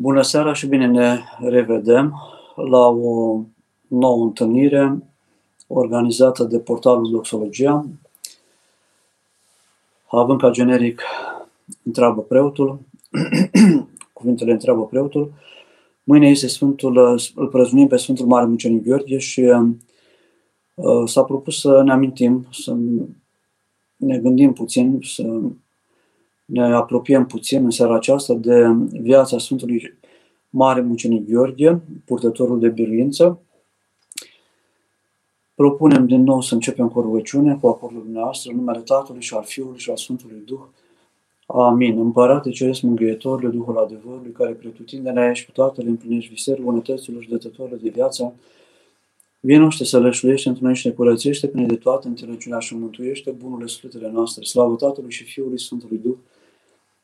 Bună seara și bine ne revedem la o nouă întâlnire organizată de portalul Doxologia, având ca generic întreabă preotul, cuvintele întreabă preotul. Mâine este Sfântul, îl prezunim pe Sfântul Mare Mucenic Gheorghe și uh, s-a propus să ne amintim, să ne gândim puțin, să ne apropiem puțin în seara aceasta de viața Sfântului Mare Mucenic Gheorghe, purtătorul de biruință. Propunem din nou să începem cu rugăciune, cu acordul dumneavoastră, în numele Tatălui și al Fiului și al Sfântului Duh. Amin. Împărate Ceresc Mângâietorile, Duhul adevărului, care pretutindene și cu toate le împlinești viseri bunătăților și dătătorile de viață, Vinoște să lășluiește, întâlnește, ne curățește, până de toată înțelepciunea și mântuiește bunurile sufletele noastre. Slavă Tatălui și Fiului Sfântului Duh,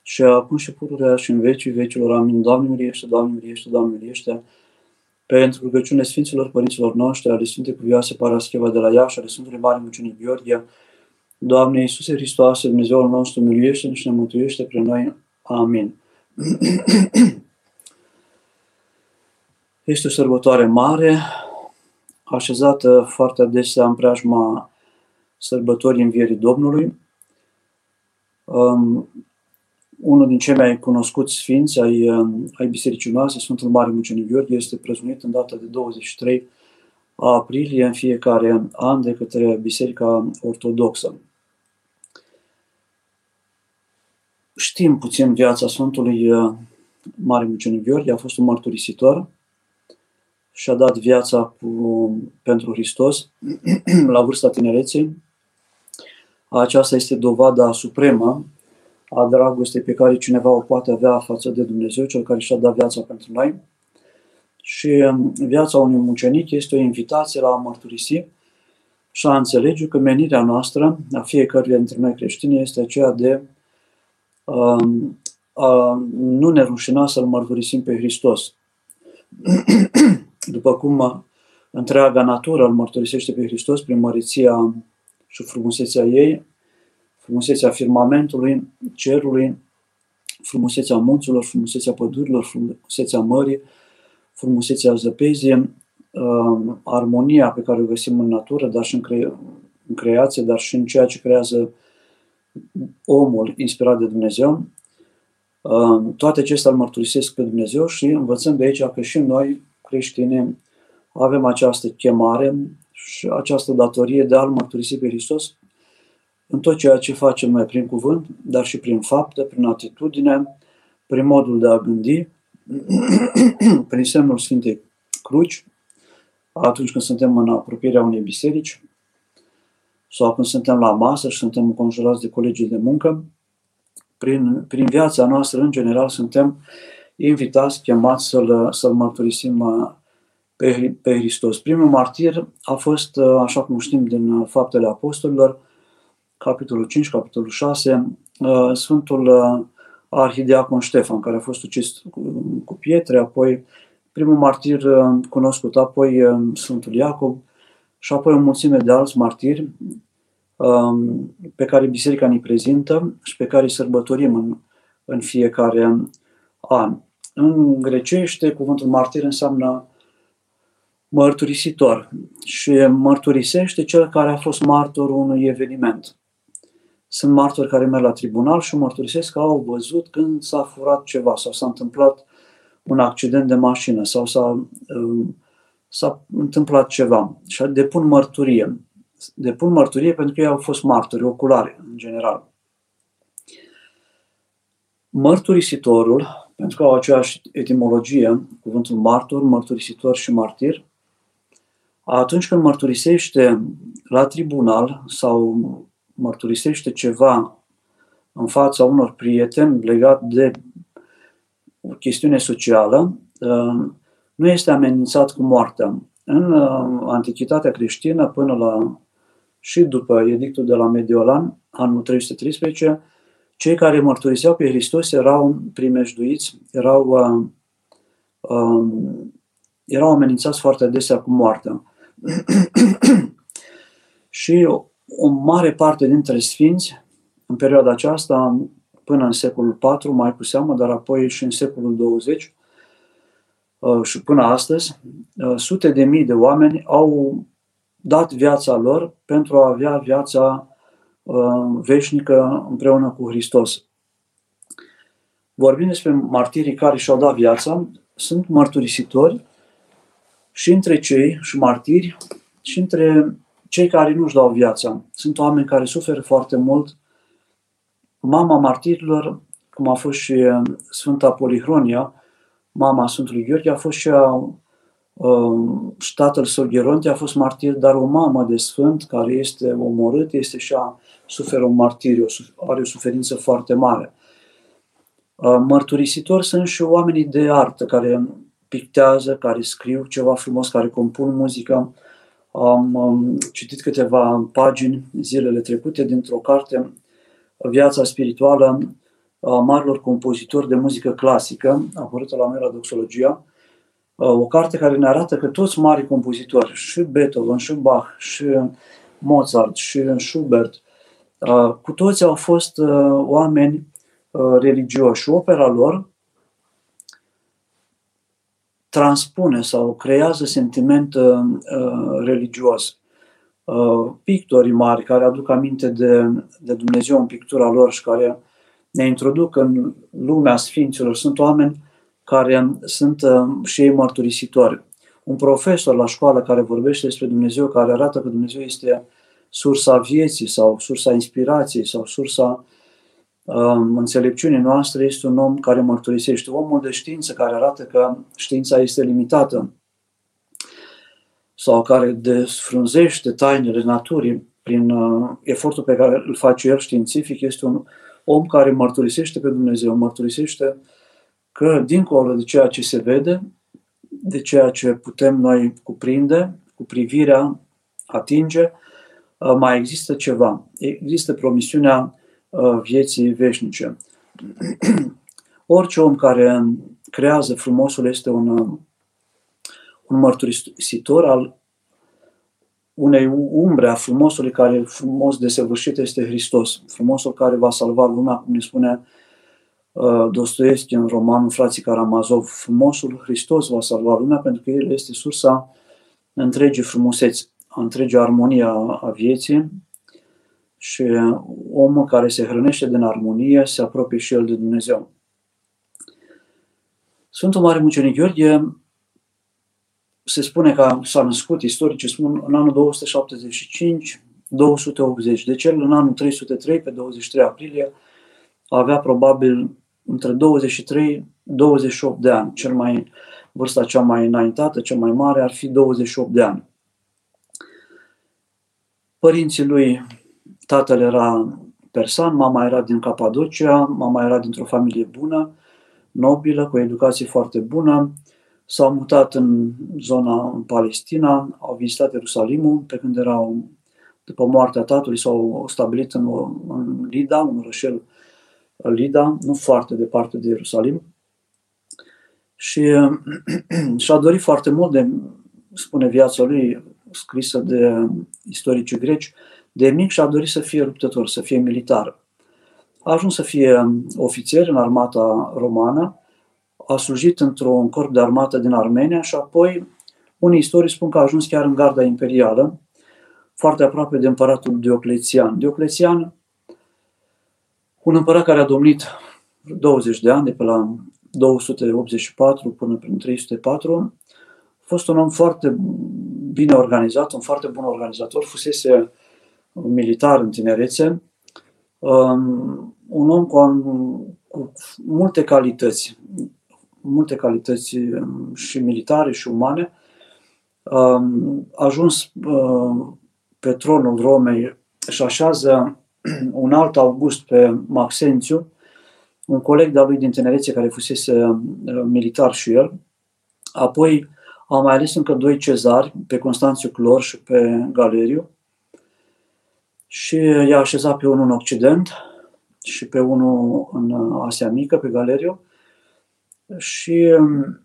și acum și pururea și în vecii vecilor. Amin. Doamne miliește, Doamne miliește, Doamne miliește. Pentru rugăciune Sfinților Părinților noștri, ale Sfinte Cuvioase Parascheva de la Iași, ale Sfântului Mare Mucenic Gheorghe, Doamne Iisuse Hristoase, Dumnezeul nostru, miluiește și ne mântuiește prin noi. Amin. Este o sărbătoare mare, așezată foarte adesea în preajma sărbătorii Învierii Domnului. Um, unul din cei mai cunoscuți sfinți ai, um, ai Bisericii noastre, Sfântul Mare Mucenic Gheorghe, este prezunit în data de 23 aprilie în fiecare an de către Biserica Ortodoxă. Știm puțin viața Sfântului uh, Mare Mucenic Gheorghe, a fost un mărturisitor și a dat viața cu, pentru Hristos la vârsta tinereței. Aceasta este dovada supremă a dragostei pe care cineva o poate avea față de Dumnezeu, cel care și-a dat viața pentru noi. Și um, viața unui mucenic este o invitație la a mărturisi și a înțelege că menirea noastră, a fiecăruia dintre noi creștini, este aceea de a, um, a nu ne rușina să-L mărturisim pe Hristos. După cum întreaga natură îl mărturisește pe Hristos prin măriția și frumusețea ei, frumusețea firmamentului, cerului, frumusețea munților, frumusețea pădurilor, frumusețea mării, frumusețea zăpezii, uh, armonia pe care o găsim în natură, dar și în, cre- în creație, dar și în ceea ce creează omul inspirat de Dumnezeu. Uh, toate acestea îl mărturisesc pe Dumnezeu și învățăm de aici că și noi, creștini, avem această chemare și această datorie de a-L mărturisi pe Hristos în tot ceea ce facem noi prin cuvânt, dar și prin fapte, prin atitudine, prin modul de a gândi, prin semnul Sfintei Cruci, atunci când suntem în apropierea unei biserici, sau când suntem la masă și suntem înconjurați de colegii de muncă, prin, prin viața noastră, în general, suntem invitați, chemați să-L, să mărturisim uh, pe, pe Hristos. Primul martir a fost, uh, așa cum știm din faptele apostolilor, capitolul 5, capitolul 6, uh, Sfântul uh, Arhidiacon Ștefan, care a fost ucis cu pietre, apoi primul martir uh, cunoscut, apoi Sfântul Iacob și apoi o mulțime de alți martiri um, pe care biserica ne prezintă și pe care îi sărbătorim în, în fiecare an. În grecește, cuvântul martir înseamnă mărturisitor și mărturisește cel care a fost martor unui eveniment. Sunt martori care merg la tribunal și mărturisesc că au văzut când s-a furat ceva sau s-a întâmplat un accident de mașină sau s-a, um, s-a întâmplat ceva și depun mărturie. Depun mărturie pentru că ei au fost martori oculare, în general. Mărturisitorul, pentru că au aceeași etimologie, cuvântul martor, mărturisitor și martir, atunci când mărturisește la tribunal sau mărturisește ceva în fața unor prieteni legat de o chestiune socială, uh, nu este amenințat cu moartea. În uh, Antichitatea creștină, până la și după edictul de la Mediolan, anul 313, cei care mărturiseau pe Hristos erau primejduiți, erau, uh, um, erau amenințați foarte adesea cu moartea. și o mare parte dintre sfinți, în perioada aceasta, până în secolul IV, mai cu seamă, dar apoi și în secolul 20, uh, și până astăzi, uh, sute de mii de oameni au dat viața lor pentru a avea viața veșnică împreună cu Hristos. Vorbim despre martirii care și-au dat viața, sunt mărturisitori și între cei și martiri și între cei care nu-și dau viața. Sunt oameni care suferă foarte mult. Mama martirilor, cum a fost și uh, Sfânta Polihronia, mama Sfântului Gheorghe, a fost și a, uh, și tatăl său Gheronte a fost martir, dar o mamă de sfânt care este omorât, este și a suferă un martiriu, are o suferință foarte mare. Uh, mărturisitori sunt și oamenii de artă care pictează, care scriu ceva frumos, care compun muzică. Am um, citit câteva pagini zilele trecute dintr-o carte, Viața spirituală a marilor compozitori de muzică clasică, apărută la noi la Doxologia, uh, o carte care ne arată că toți mari compozitori, și Beethoven, și Bach, și Mozart, și Schubert, uh, cu toți au fost oameni religioși. Opera lor transpune sau creează sentiment uh, uh, religios. Uh, pictorii mari care aduc aminte de, de Dumnezeu în pictura lor și care ne introduc în lumea sfinților sunt oameni care sunt uh, și ei mărturisitori. Un profesor la școală care vorbește despre Dumnezeu, care arată că Dumnezeu este sursa vieții sau sursa inspirației sau sursa înțelepciunii noastre este un om care mărturisește, omul de știință care arată că știința este limitată sau care desfrunzește tainele naturii prin uh, efortul pe care îl face el științific, este un om care mărturisește pe Dumnezeu, mărturisește că dincolo de ceea ce se vede, de ceea ce putem noi cuprinde, cu privirea, atinge, uh, mai există ceva. Există promisiunea Uh, vieții veșnice. Orice om care creează frumosul este un, uh, un mărturisitor al unei umbre a frumosului care frumos desăvârșit este Hristos. Frumosul care va salva lumea, cum ne spune uh, Dostoevski în romanul Frații Karamazov. Frumosul Hristos va salva lumea pentru că El este sursa întregii frumuseți, a întregii armonie a, a vieții și omul care se hrănește din armonie se apropie și el de Dumnezeu. Sfântul Mare Mucenic Gheorghe se spune că s-a născut, istoricii spun, în anul 275, 280. Deci el în anul 303, pe 23 aprilie, avea probabil între 23 28 de ani. Cel mai, vârsta cea mai înaintată, cea mai mare, ar fi 28 de ani. Părinții lui Tatăl era persan, mama era din Capadocia, mama era dintr-o familie bună, nobilă, cu o educație foarte bună. S-au mutat în zona în Palestina, au vizitat Ierusalimul pe când erau, după moartea tatălui, s-au stabilit în, în Lida, un orășel Lida, nu foarte departe de Ierusalim. Și și-a dorit foarte mult de, spune viața lui, scrisă de istoricii greci, de mic și-a dorit să fie luptător, să fie militar. A ajuns să fie ofițer în armata romană, a slujit într-un corp de armată din Armenia și apoi unii istorii spun că a ajuns chiar în garda imperială, foarte aproape de împăratul Dioclețian. Dioclețian, un împărat care a domnit 20 de ani, de pe la 284 până prin 304, a fost un om foarte bine organizat, un foarte bun organizator, fusese militar în tinerețe, um, un om cu, cu multe calități, multe calități um, și militare și umane, um, a ajuns uh, pe tronul Romei și așează un alt August pe Maxențiu, un coleg de-a lui din tinerețe care fusese uh, militar și el. Apoi a mai ales încă doi cezari, pe Constanțiu Clor și pe Galeriu, și i-a așezat pe unul în Occident și pe unul în Asia Mică, pe Galeriu. Și um,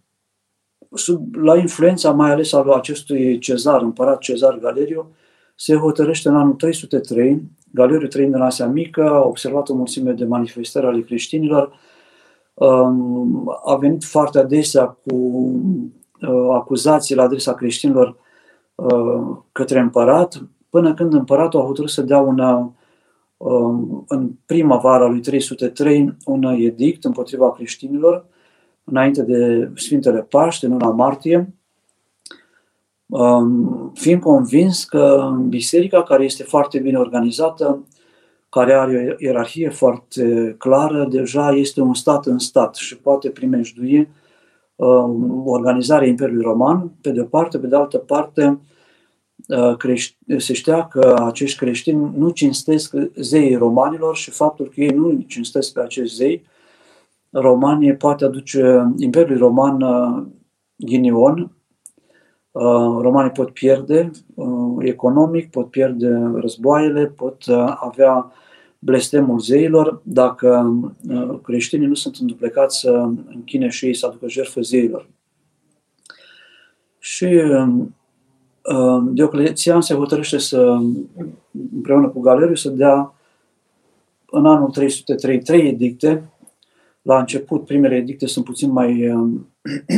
sub, la influența mai ales a acestui cezar, împărat Cezar Galeriu, se hotărăște în anul 303, Galeriu trăind în Asia Mică, a observat o mulțime de manifestări ale creștinilor, um, a venit foarte adesea cu uh, acuzații la adresa creștinilor uh, către împărat, până când împăratul a hotărât să dea una, um, în primăvara lui 303 un edict împotriva creștinilor, înainte de Sfintele Paște, în luna martie, um, fiind convins că biserica, care este foarte bine organizată, care are o ierarhie foarte clară, deja este un stat în stat și poate primejdui um, organizarea Imperiului Roman, pe de o parte, pe de altă parte, uh, se știa că acești creștini nu cinstesc zeii romanilor și faptul că ei nu cinstesc pe acești zei romani poate aduce Imperiului Roman uh, ghinion, uh, romanii pot pierde economic, pot pierde războaiele, pot avea blestemul zeilor dacă uh, creștinii nu sunt înduplecați să închine și ei să aducă jertfă zeilor. Și um, um, Diocletian se hotărăște să, împreună cu Galeriu, să dea în anul 303 trei edicte. La început, primele edicte sunt puțin mai, um,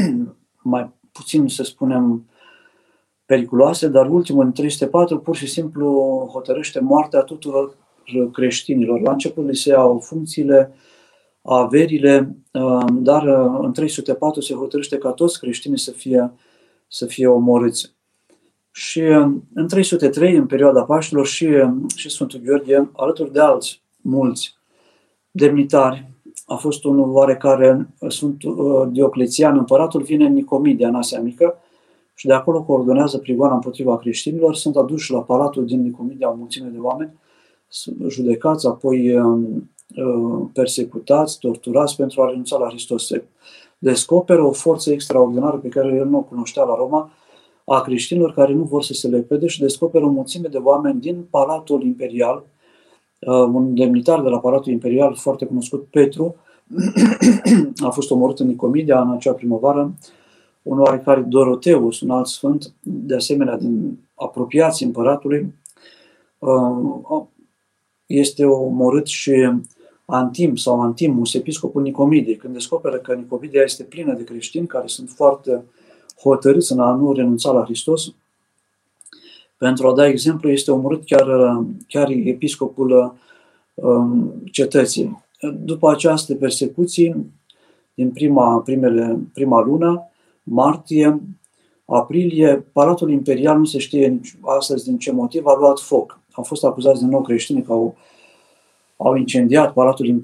mai puțin, să spunem, periculoase, dar ultimul, în 304, pur și simplu hotărăște moartea tuturor creștinilor. La început li se iau funcțiile, averile, uh, dar uh, în 304 se hotărăște ca toți creștinii să fie, să fie omorâți. Și uh, în 303, în perioada Paștilor, și, și Sfântul Gheorghe, alături de alți mulți demnitari, a fost unul oarecare, Sfântul Dioclețian, împăratul, vine în Nicomedia, în Asia Mică, și de acolo coordonează prigoana împotriva creștinilor, sunt aduși la palatul din Nicomedia o mulțime de oameni, judecați, apoi um, uh, persecutați, torturați pentru a renunța la Hristos. Se descoperă o forță extraordinară pe care el nu o cunoștea la Roma, a creștinilor care nu vor să se lepede și descoperă o mulțime de oameni din Palatul Imperial, uh, un demnitar de la Palatul Imperial foarte cunoscut, Petru, a fost omorât în Nicomedia în acea primăvară, un oarecare Doroteus, un alt sfânt, de asemenea din apropiații împăratului, uh, este omorât și Antim sau Antimus, episcopul Nicomidei, când descoperă că Nicomedia este plină de creștini care sunt foarte hotărâți în a nu renunța la Hristos, pentru a da exemplu, este omorât chiar, chiar episcopul um, cetății. După această persecuții, din prima, primele, prima lună, martie, aprilie, Palatul Imperial, nu se știe astăzi din ce motiv, a luat foc au fost acuzați de nou creștini că au, au incendiat Palatul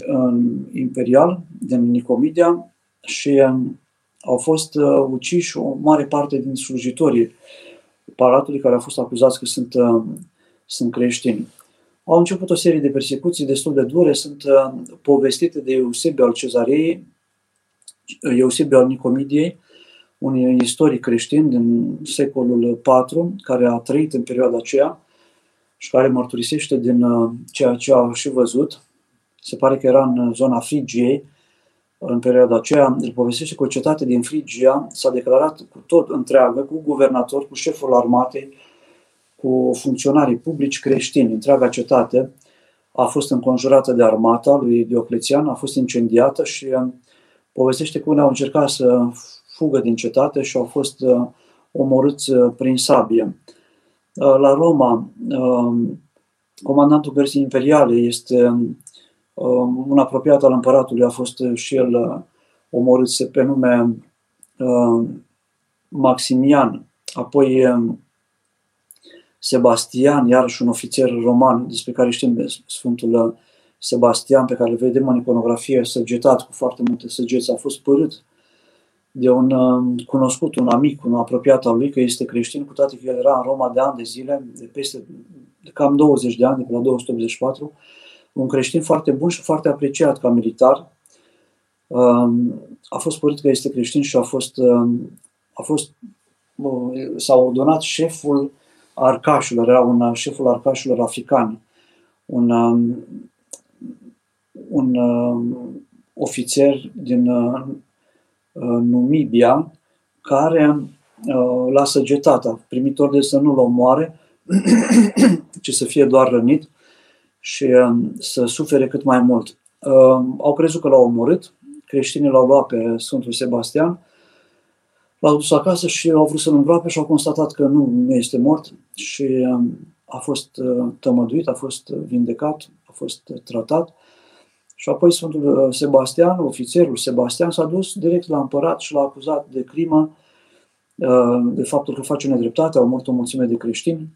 Imperial din Nicomedia și um, au fost uh, uciși o mare parte din slujitorii Palatului care au fost acuzați că sunt, uh, sunt creștini. Au început o serie de persecuții destul de dure, sunt uh, povestite de Eusebiu al Cezarei, Eusebiu al Nicomidiei, un istoric creștin din secolul IV, care a trăit în perioada aceea, și care mărturisește din uh, ceea ce a și văzut. Se pare că era în zona Frigiei, în perioada aceea, îl povestește că o cetate din Frigia s-a declarat cu tot întreagă, cu guvernator, cu șeful armatei, cu funcționarii publici creștini. Întreaga cetate a fost înconjurată de armata lui Dioclețian, a fost incendiată și uh, povestește că unii au încercat să fugă din cetate și au fost uh, omorâți prin sabie. Uh, la Roma, um, comandantul gărzii imperiale este um, un apropiat al împăratului, a fost și el uh, omorât pe nume um, Maximian, apoi Sebastian, iarăși un ofițer roman despre care știm Sfântul uh, Sebastian, pe care îl vedem în iconografie, săgetat cu foarte multe săgeți, a fost părât de un uh, cunoscut, un amic, un apropiat al lui, că este creștin, cu toate că el era în Roma de ani de zile, de peste de cam 20 de ani, de pe la 284, un creștin foarte bun și foarte apreciat ca militar. Um, a fost părut că este creștin și a fost, um, a fost uh, s-a ordonat șeful arcașilor, era un șeful arcașilor africani, un, um, un ofițer din Uh, Numibia, care uh, l-a săgetat, a primit ordine să nu-l omoare, ci să fie doar rănit și um, să sufere cât mai mult. Uh, au crezut că l-au omorât, creștinii l-au luat pe Sfântul Sebastian, l-au dus acasă și au vrut să-l îngroape și au constatat că nu, nu este mort și um, a fost uh, tămăduit, a fost vindecat, a fost tratat. Și apoi Sfântul Sebastian, ofițerul Sebastian, s-a dus direct la împărat și l-a acuzat de crimă, de faptul că face nedreptate, au murit o mulțime de creștini.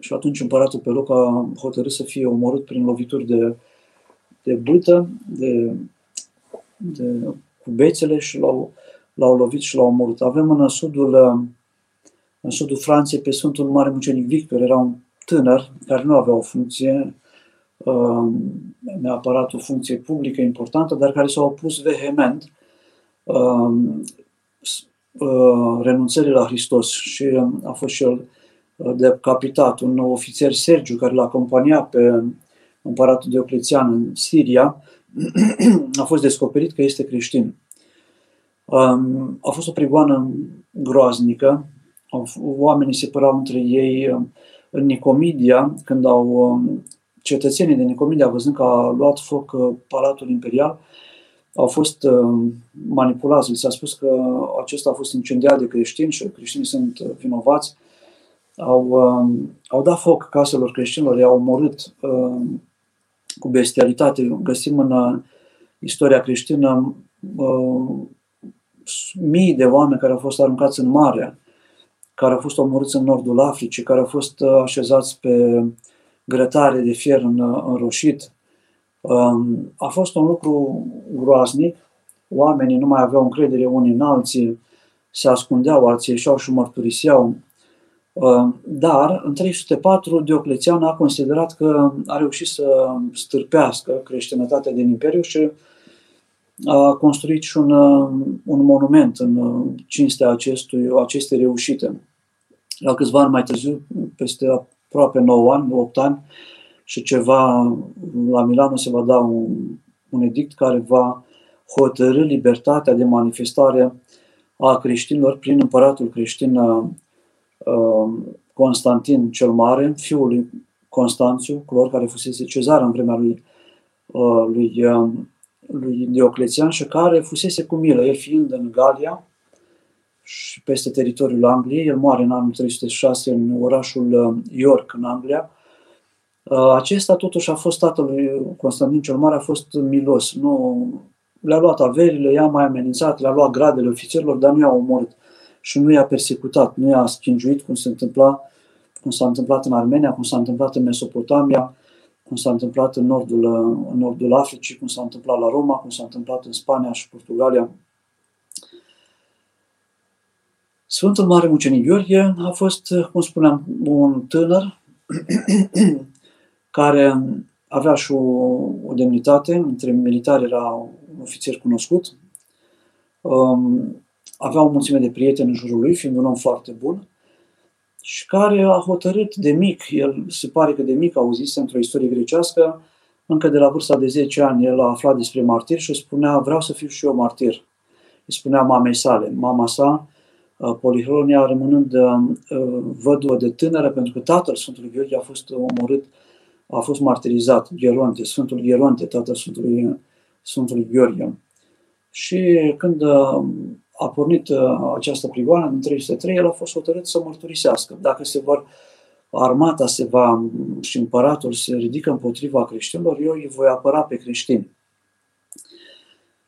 Și atunci împăratul pe loc a hotărât să fie omorât prin lovituri de, de bâtă, de, de cu bețele și l-au, l-au lovit și l-au omorât. Avem în sudul, în sudul Franței pe Sfântul Mare Mucenic Victor, era un tânăr care nu avea o funcție, uh, neapărat o funcție publică importantă, dar care s-a opus vehement uh, uh, renunțării la Hristos și a fost și el de capitat, un ofițer Sergiu care l-a acompaniat pe împăratul Dioclețian în Siria, a fost descoperit că este creștin. Um, a fost o prigoană groaznică, oamenii se părau între ei um, în Nicomedia, când au um, cetățenii de Nicomedia, văzând că a luat foc uh, Palatul Imperial, au fost manipulați. Li s-a spus că acesta a fost incendiat de creștini și creștinii sunt uh, vinovați au, uh, au dat foc caselor creștinilor, i-au omorât uh, cu bestialitate. Găsim în uh, istoria creștină uh, mii de oameni care au fost aruncați în mare, care au fost omorâți în nordul Africii, care au fost uh, așezați pe grătare de fier în, uh, înroșit. Uh, a fost un lucru groaznic. Oamenii nu mai aveau încredere unii în alții, se ascundeau, alții ieșeau și mărturiseau Uh, dar, în 304, Dioclețian a considerat că a reușit să stârpească creștinătatea din Imperiu și a construit și un, uh, un monument în uh, cinstea acestui, acestei reușite. La câțiva ani mai târziu, peste aproape 9 ani, 8 ani și ceva, la Milano se va da un, un edict care va hotărâ libertatea de manifestare a creștinilor prin împăratul creștin Um, Constantin cel Mare, fiul lui Constanțiu, Clor, care fusese cezar în vremea lui, uh, lui, um, lui Dioclețian și care fusese cu milă, el fiind în Galia și peste teritoriul Angliei, el moare în anul 306 în orașul um, York, în Anglia. Uh, acesta totuși a fost tatălui Constantin cel Mare, a fost milos, nu le-a luat averile, i-a mai amenințat, le-a luat gradele ofițerilor, dar nu i-a omorât și nu i-a persecutat, nu i-a schingiuit cum se întâmpla cum s-a întâmplat în Armenia, cum s-a întâmplat în Mesopotamia, cum s-a întâmplat în nordul, în nordul Africii, cum s-a întâmplat la Roma, cum s-a întâmplat în Spania și Portugalia. Sfântul Mare Mucenic Gheorghe a fost, cum spuneam, un tânăr care avea și o, o demnitate, între militari era un ofițer cunoscut, um, avea o mulțime de prieteni în jurul lui, fiind un om foarte bun, și care a hotărât de mic, el se pare că de mic auzise într-o istorie grecească, încă de la vârsta de 10 ani el a aflat despre martir și spunea, vreau să fiu și eu martir. Îi spunea mamei sale. Mama sa, uh, Polihronia, rămânând uh, văduvă de tânără, pentru că tatăl Sfântului Gheorghe a fost omorât, a fost martirizat, Gheronte, Sfântul Gheronte, tatăl Sfântului, Sfântului Gheorghe. Și când uh, a pornit uh, această prigoană în 303, el a fost hotărât să mărturisească. Dacă se vor, armata se va și împăratul se ridică împotriva creștinilor, eu îi voi apăra pe creștini.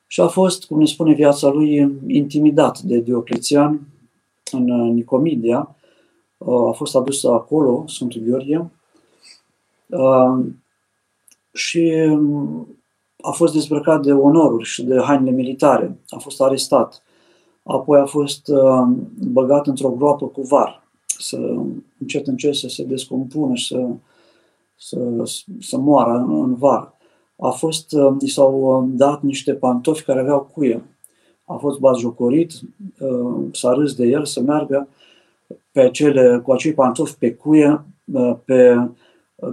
Și a fost, cum ne spune viața lui, intimidat de Dioclețian în uh, Nicomedia. Uh, a fost adus acolo, Sfântul Gheorghe, și um, a fost dezbrăcat de onoruri și de hainele militare. A fost arestat apoi a fost uh, băgat într-o groapă cu var, să încet încet să se descompună și să, să, să moară în var. A fost, uh, i s-au uh, dat niște pantofi care aveau cuie. A fost bazjocorit, s-a râs de el să meargă pe acele, cu acei pantofi pe cuie, pe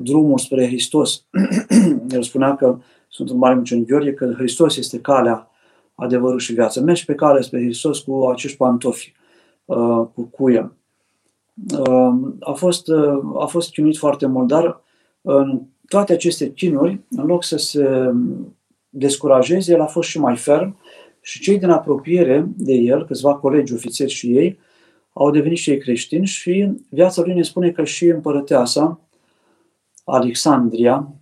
drumul spre Hristos. el spunea că sunt un mare mucenic Gheorghe, că Hristos este calea adevărul și viața. Mergi pe cale spre Hristos cu acești pantofi, uh, cu cuia. Uh, a fost, uh, a fost chinuit foarte mult, dar în toate aceste chinuri, în loc să se descurajeze, el a fost și mai ferm și cei din apropiere de el, câțiva colegi, ofițeri și ei, au devenit și ei creștini și viața lui ne spune că și împărăteasa, Alexandria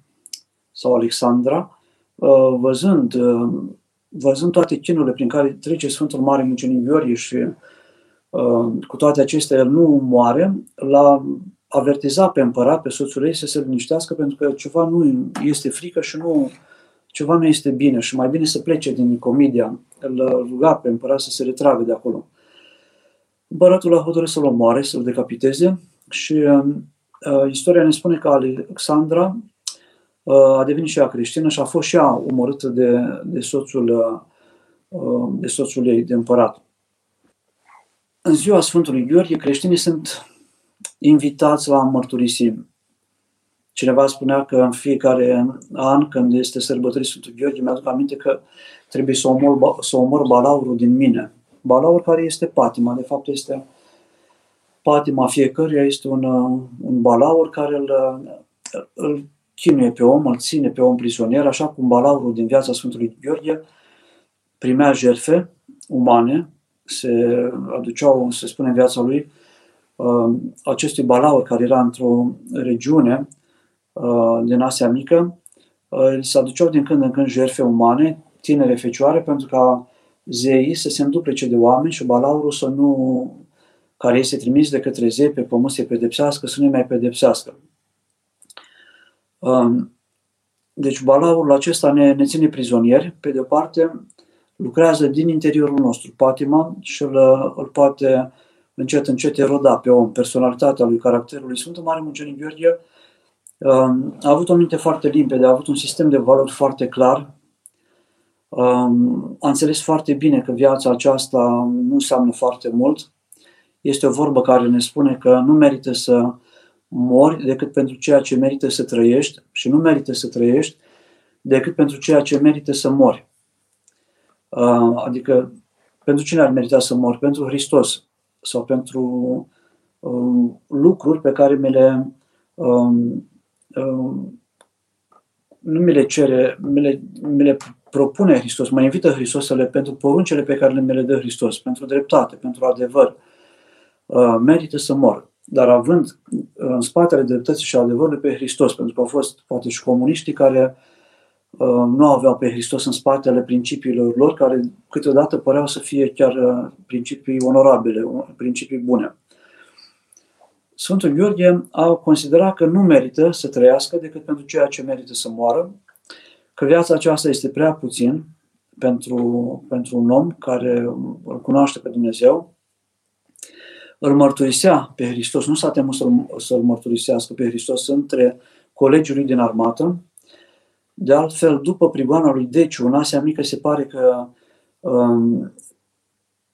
sau Alexandra, uh, văzând, uh, văzând toate chinurile prin care trece Sfântul Mare Mucenic Gheorghe și uh, cu toate acestea el nu moare, l-a avertizat pe împărat, pe soțul ei, să se liniștească pentru că ceva nu este frică și nu, ceva nu este bine și mai bine să plece din Nicomedia. Îl ruga pe împărat să se retragă de acolo. Împăratul a hotărât să-l omoare, să-l decapiteze și uh, istoria ne spune că Alexandra uh, a devenit și ea creștină și a fost și ea omorâtă de, de, soțul, uh, de soțul ei, de împărat. În ziua Sfântului Gheorghe, creștinii sunt invitați la mărturisim. Cineva spunea că în fiecare an, când este sărbătorit Sfântul Gheorghe, mi-aduc aminte că trebuie să omor, să omor balaurul din mine. Balaur care este patima, de fapt este patima fiecăruia este un, un balaur care îl, îl chinuie pe om, îl ține pe om prizonier, așa cum balaurul din viața Sfântului Gheorghe primea jertfe umane, se aduceau, se spune în viața lui, uh, acestui balaur care era într-o regiune uh, din Asia Mică, uh, se aduceau din când în când jertfe umane, tinere fecioare, pentru ca zeii să se înduplece de oameni și balaurul să nu, care este trimis de către zei pe pământ să-i pedepsească, să nu mai pedepsească. Um, deci balaurul acesta ne, ne ține prizonieri. Pe de o parte, lucrează din interiorul nostru patima și îl, îl poate încet, încet eroda pe om. Personalitatea lui, caracterul lui Sfântul Mare Mucenic Gheorghe um, a avut o minte foarte limpede, a avut un sistem de valori foarte clar, um, a înțeles foarte bine că viața aceasta nu înseamnă foarte mult. Este o vorbă care ne spune că nu merită să mori decât pentru ceea ce merită să trăiești și nu merită să trăiești decât pentru ceea ce merită să mori. Uh, adică, pentru cine ar merita să mor? Pentru Hristos sau pentru um, lucruri pe care mi le um, um, nu mi le cere, mi le, mi le propune Hristos, mă invită Hristos să le, pentru poruncele pe care le, le dă Hristos, pentru dreptate, pentru adevăr, uh, merită să mor. Dar având în spatele dreptății și adevărului pe Hristos, pentru că au fost poate și comuniștii care uh, nu aveau pe Hristos în spatele principiilor lor, care câteodată păreau să fie chiar uh, principii onorabile, principii bune. Sfântul Gheorghe a considerat că nu merită să trăiască decât pentru ceea ce merită să moară, că viața aceasta este prea puțin pentru, pentru un om care îl cunoaște pe Dumnezeu, îl mărturisea pe Hristos, nu s-a temut să-l, să-l mărturisească pe Hristos între colegii lui din armată. De altfel, după prigoana lui Deciu, în Asia Mică, se pare că um,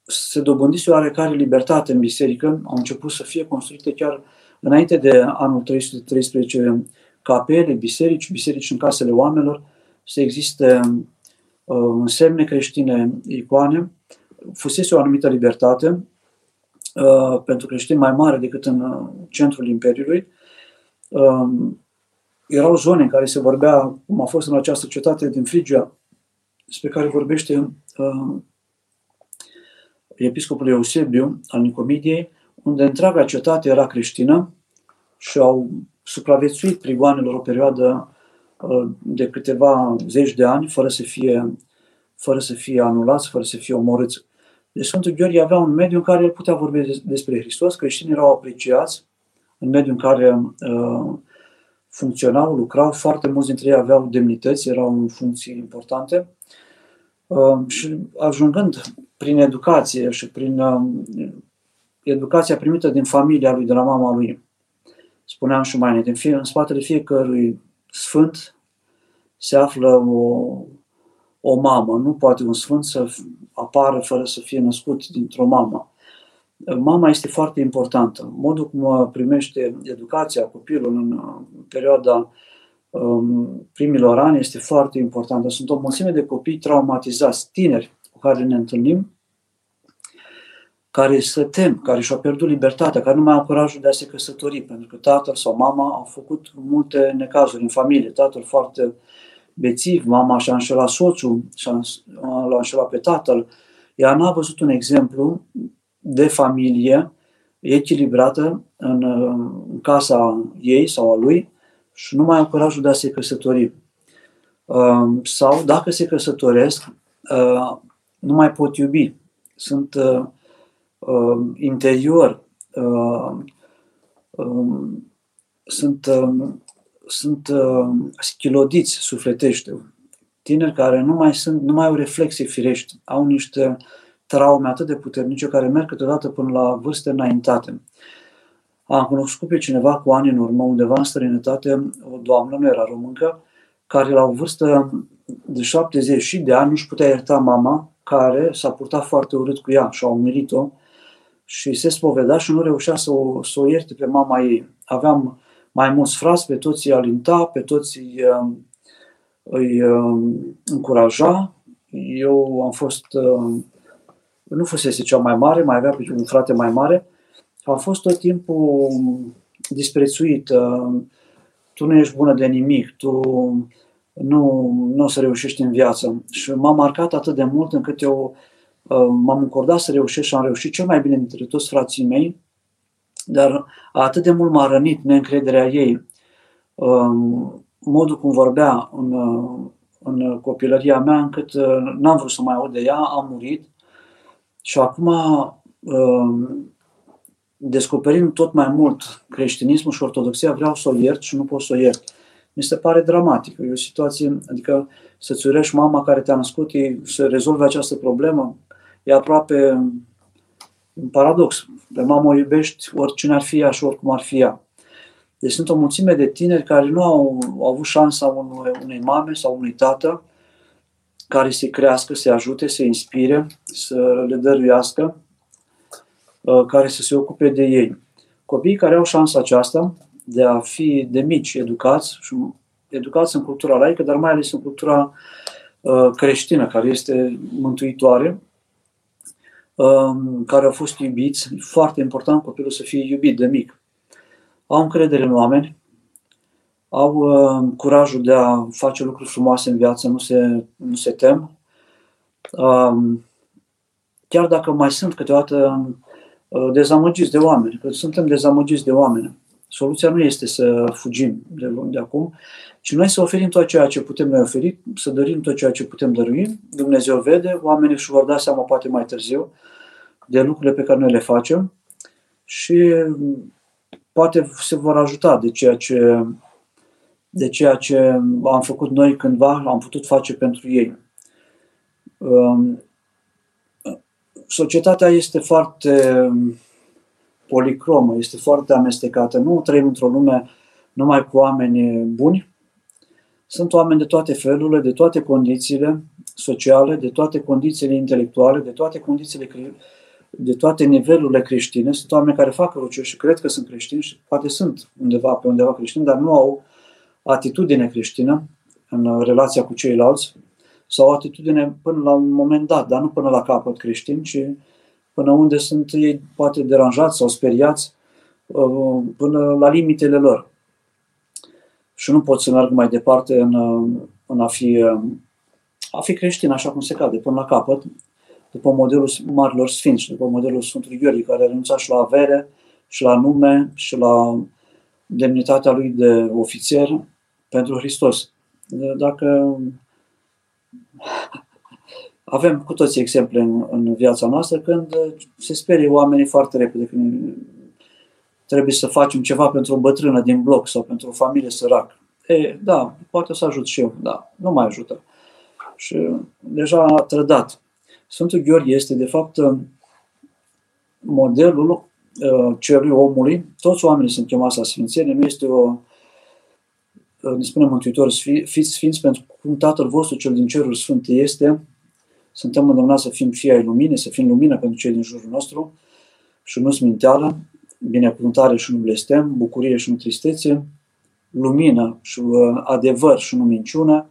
se dobândise oarecare libertate în biserică, au început să fie construite chiar înainte de anul 313 capele, biserici, biserici în casele oamenilor, să existe uh, semne creștine, icoane, fusese o anumită libertate uh, pentru creștini mai mare decât în uh, centrul Imperiului. Uh, erau zone în care se vorbea, cum a fost în această cetate din Frigia, despre care vorbește uh, episcopul Eusebiu al Nicomidiei, unde întreaga cetate era creștină și au supraviețuit prigoanelor o perioadă uh, de câteva zeci de ani, fără să fie, fără să fie anulați, fără să fie omorâți. Deci Sfântul Gheorghe avea un mediu în care el putea vorbi despre Hristos, creștinii erau apreciați, în mediul în care uh, funcționau, lucrau, foarte mulți dintre ei aveau demnități, erau în funcții importante. Uh, și ajungând prin educație și prin uh, educația primită din familia lui, de la mama lui, spuneam și mai înainte, în spatele fiecărui sfânt se află o, o mamă. Nu poate un sfânt să apară fără să fie născut dintr-o mamă. Mama este foarte importantă. Modul cum primește educația copilul în perioada um, primilor ani este foarte importantă. Sunt o mulțime de copii traumatizați, tineri cu care ne întâlnim, care se tem, care și-au pierdut libertatea, care nu mai au curajul de a se căsători, pentru că tatăl sau mama au făcut multe necazuri în familie. Tatăl foarte bețiv, mama și-a înșelat soțul, și-a, l-a înșelat pe tatăl. Ea n-a văzut un exemplu de familie echilibrată în, în casa ei sau a lui și nu mai au curajul de a se căsători. Uh, sau dacă se căsătoresc, uh, nu mai pot iubi. Sunt uh, interior, um, sunt, sunt schilodiți sufletește. Tineri care nu mai, sunt, nu mai au reflexii firești, au niște traume atât de puternice care merg câteodată până la vârste înaintate. Am cunoscut pe cineva cu ani în urmă, undeva în străinătate, o doamnă, nu era româncă, care la o vârstă de 70 de ani nu-și putea ierta mama, care s-a purtat foarte urât cu ea și a umilit-o și se spovedea și nu reușea să o, să o ierte pe mama ei. Aveam mai mulți frați, pe toți îi alinta, pe toți îi, um, îi um, încuraja. Eu am fost, um, nu fusese cea mai mare, mai avea un frate mai mare. Am fost tot timpul disprețuit. Tu nu ești bună de nimic, tu nu, nu o să reușești în viață. Și m-a marcat atât de mult încât eu uh, m-am încordat să reușesc și am reușit cel mai bine dintre toți frații mei, dar atât de mult m-a rănit neîncrederea ei. Um, modul cum vorbea în, uh, în copilăria mea, încât uh, n-am vrut să mai aud de ea, am murit și acum um, descoperind tot mai mult creștinismul și ortodoxia, vreau să o iert și nu pot să o iert mi se pare dramatic. E o situație, adică să-ți urești mama care te-a născut, să rezolve această problemă, e aproape un paradox. Pe mamă o iubești oricine ar fi ea și oricum ar fi ea. Deci sunt o mulțime de tineri care nu au, au avut șansa unui, unei mame sau unui tată care să crească, să ajute, să inspire, să le dăruiască, uh, care să se ocupe de ei. Copiii care au șansa aceasta de a fi de mici educați și educați în cultura laică, dar mai ales în cultura uh, creștină, care este mântuitoare, um, care au fost iubiți. E foarte important copilul să fie iubit de mic. Au încredere în oameni, au uh, curajul de a face lucruri frumoase în viață, nu se, nu se tem. Um, chiar dacă mai sunt câteodată uh, dezamăgiți de oameni, că suntem dezamăgiți de oameni. Soluția nu este să fugim de, de acum, ci noi să oferim tot ceea ce putem noi oferi, să dărim tot ceea ce putem dărui. Dumnezeu vede, oamenii își vor da seama poate mai târziu de lucrurile pe care noi le facem și poate se vor ajuta de ceea ce, de ceea ce am făcut noi cândva, am putut face pentru ei. Um, societatea este foarte policromă, este foarte amestecată. Nu trăim într-o lume numai cu oameni buni. Sunt oameni de toate felurile, de toate condițiile sociale, de toate condițiile intelectuale, de toate condițiile de toate nivelurile creștine. Sunt oameni care fac rugăciuni și cred că sunt creștini și poate sunt undeva pe undeva creștini, dar nu au atitudine creștină în relația cu ceilalți sau o atitudine până la un moment dat, dar nu până la capăt creștin, ci până unde sunt ei poate deranjați sau speriați, uh, până la limitele lor. Și nu pot să merg mai departe în, uh, în a, fi, uh, a fi creștin așa cum se cade, până la capăt, după modelul Marilor Sfinți, după modelul Sfântului Gheorghe, care a renunțat și la avere, și la nume, și la demnitatea lui de ofițer pentru Hristos. Dacă avem cu toți exemple în, în viața noastră când uh, se sperie oamenii foarte repede, când trebuie să facem ceva pentru o bătrână din bloc sau pentru o familie săracă. E, da, poate să ajut și eu, da, nu mai ajută. Și deja a trădat. Sfântul Gheorghe este, de fapt, uh, modelul uh, cerului omului. Toți oamenii sunt chemați la sfințenie, nu este o, uh, ne spune Mântuitor, fiți sfinți pentru cum Tatăl vostru cel din cerul sfânt este, suntem îndemnați să fim fii ai luminii, să fim lumină pentru cei din jurul nostru și nu sminteală, binecuvântare și nu blestem, bucurie și nu tristețe, lumină și uh, adevăr și nu minciună,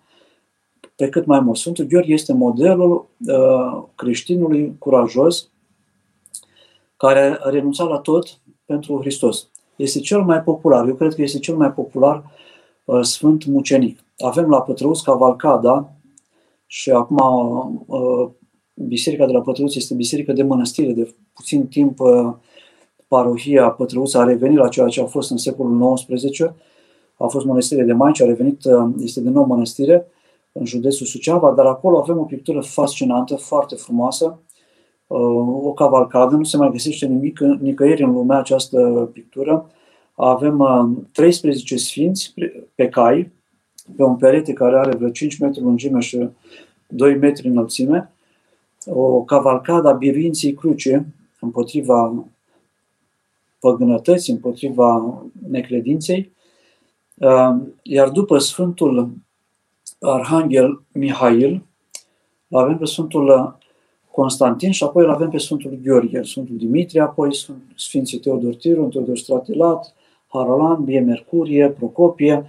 pe cât mai mult. Sfântul Gheorghe este modelul uh, creștinului curajos care a renunțat la tot pentru Hristos. Este cel mai popular, eu cred că este cel mai popular uh, sfânt mucenic. Avem la Pătrăuț cavalcada și acum uh, biserica de la Pătrăuț este biserică de mănăstire. De puțin timp parohia Pătrăuț a revenit la ceea ce a fost în secolul XIX. A fost mănăstire de Maici, a revenit, este de nou mănăstire în județul Suceava, dar acolo avem o pictură fascinantă, foarte frumoasă, o cavalcadă, nu se mai găsește nimic nicăieri în lumea această pictură. Avem 13 sfinți pe cai, pe un perete care are vreo 5 metri lungime și 2 metri înălțime, o cavalcadă a biruinței cruce împotriva păgânătății, împotriva necredinței, iar după Sfântul Arhanghel Mihail, avem pe Sfântul Constantin și apoi îl avem pe Sfântul Gheorghe, Sfântul Dimitrie, apoi Sfinții Teodor Tirun, Teodor Stratilat, Harolan, Bie Mercurie, Procopie,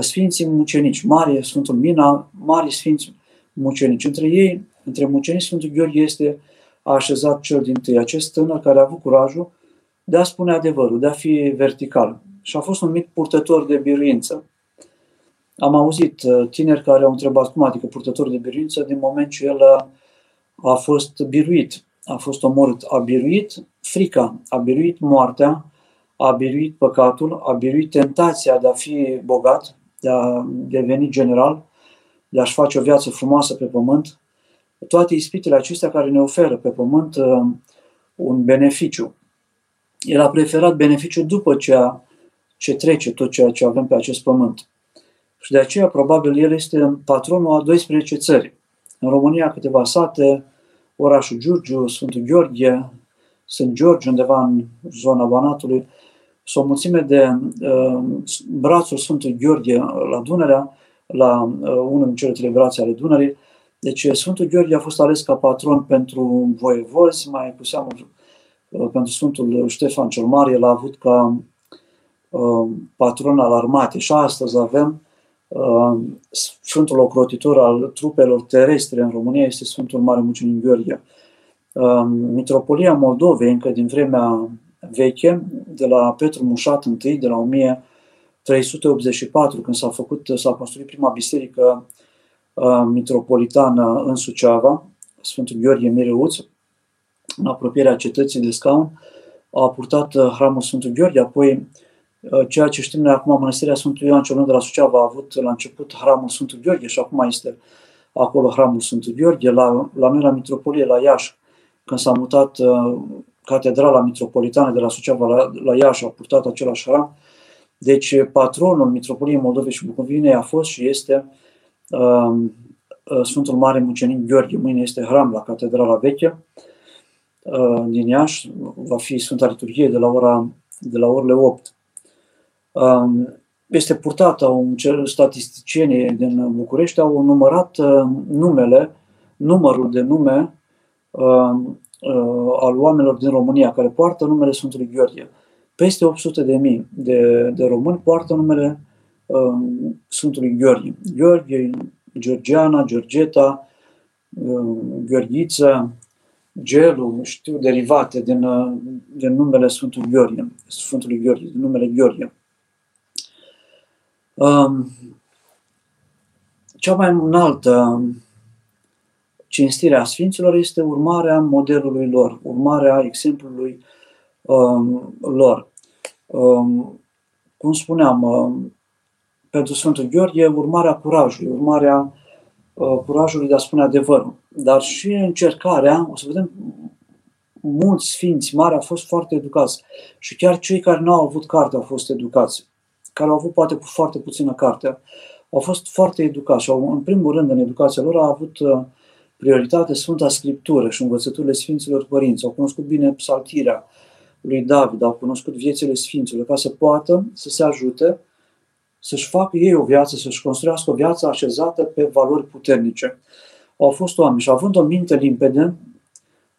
Sfinții Mucenici, Mari, Sfântul Mina, Mari Sfinți Mucenici. Între ei, între mucenici, Sfântul Gheorghe este așezat cel din tâi, acest tânăr care a avut curajul de a spune adevărul, de a fi vertical. Și a fost un mic purtător de biruință. Am auzit uh, tineri care au întrebat cum adică purtător de biruință din moment ce el a, a fost biruit, a fost omorât, a biruit frica, a biruit moartea, a biruit păcatul, a biruit tentația de a fi bogat, de a deveni general, de a-și face o viață frumoasă pe pământ, toate ispitele acestea care ne oferă pe pământ uh, un beneficiu. El a preferat beneficiul după ceea ce trece tot ceea ce avem pe acest pământ. Și de aceea, probabil, el este patronul a 12 țări. În România, câteva sate, orașul Giurgiu, Sfântul Gheorghe, Sunt George, undeva în zona Banatului, și o mulțime de uh, brațuri Sfântul Gheorghe la Dunărea, la uh, unul din cele trei brațe ale Dunării. Deci Sfântul Gheorghe a fost ales ca patron pentru voievozi, mai cu seamă uh, pentru Sfântul Ștefan cel Mare, el a avut ca uh, patron al armatei și astăzi avem uh, Sfântul Ocrotitor al trupelor terestre în România este Sfântul Mare Mucenic Gheorghe. Uh, Mitropolia Moldovei, încă din vremea veche, de la Petru Mușat I, de la 1384, când s-a făcut, s-a construit prima biserică uh, mitropolitană în Suceava, Sfântul Gheorghe Mireuț, în apropierea cetății de scaun, a purtat uh, hramul Sfântul Gheorghe, apoi uh, ceea ce știm noi acum, Mănăstirea Sfântului Ioan cel de la Suceava a avut la început hramul Sfântul Gheorghe și acum este acolo hramul Sfântul Gheorghe, la, la noi la Mitropolie, la Iași, când s-a mutat Catedrala Mitropolitană de la Suceava la, la Iași a purtat același hram. Deci patronul Mitropoliei Moldovei și Bucovinei a fost și este uh, Sfântul Mare Mucenic Gheorghe. Mâine este hram la Catedrala Veche uh, din Iași. Va fi Sfânta Liturghie de la, ora, de la orele 8. Uh, este purtată, un cer statisticienii din București au numărat uh, numele, numărul de nume uh, uh, al oamenilor din România care poartă numele Sfântului Gheorghe. Peste 800 de mii de, de români poartă numele uh, Sfântului Gheorghe. Gheorghe, Georgiana, Georgeta, uh, Gheorghiță, Gelu, știu, derivate din, uh, din numele Sfântului Gheorghe, Sfântului Gheorghe, din numele Gheorghe. Um, cea mai înaltă cinstirea Sfinților este urmarea modelului lor, urmarea exemplului um, lor. Um, cum spuneam, um, pentru Sfântul Gheorghe, urmarea curajului, urmarea uh, curajului de a spune adevărul. Dar și încercarea, o să vedem, mulți sfinți mari au fost foarte educați. Și chiar cei care nu au avut carte au fost educați, care au avut poate cu foarte puțină carte, au fost foarte educați și au, în primul rând în educația lor au avut uh, prioritate Sfânta Scriptură și învățăturile Sfinților Părinți. Au cunoscut bine psaltirea lui David, au cunoscut viețile Sfinților, ca să poată să se ajute să-și facă ei o viață, să-și construiască o viață așezată pe valori puternice. Au fost oameni și având o minte limpede,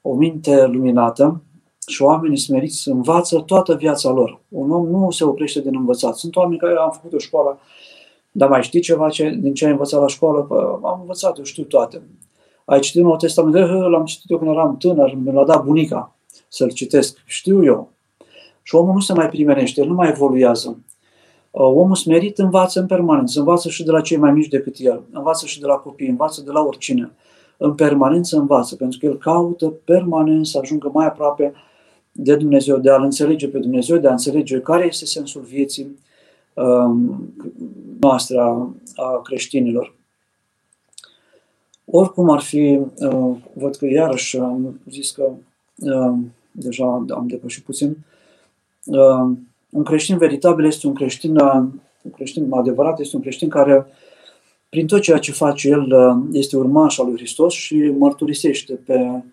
o minte luminată și oamenii smeriți învață toată viața lor. Un om nu se oprește din învățat. Sunt oameni care au făcut o școală, dar mai știi ceva ce, din ce ai învățat la școală? Pă, am învățat, eu știu toate. Ai citit Noul Testament? L-am citit eu când eram tânăr, mi l-a dat bunica să-l citesc. Știu eu. Și omul nu se mai primenește, el nu mai evoluează. Omul smerit învață în permanență, învață și de la cei mai mici decât el, învață și de la copii, învață de la oricine. În permanență învață, pentru că el caută permanent să ajungă mai aproape de Dumnezeu, de a-L înțelege pe Dumnezeu, de a înțelege care este sensul vieții um, noastre a, a creștinilor. Oricum ar fi, uh, văd că iarăși am zis că uh, deja am depășit puțin, uh, un creștin veritabil este un creștin, un creștin adevărat, este un creștin care prin tot ceea ce face el este urmaș al lui Hristos și mărturisește pe,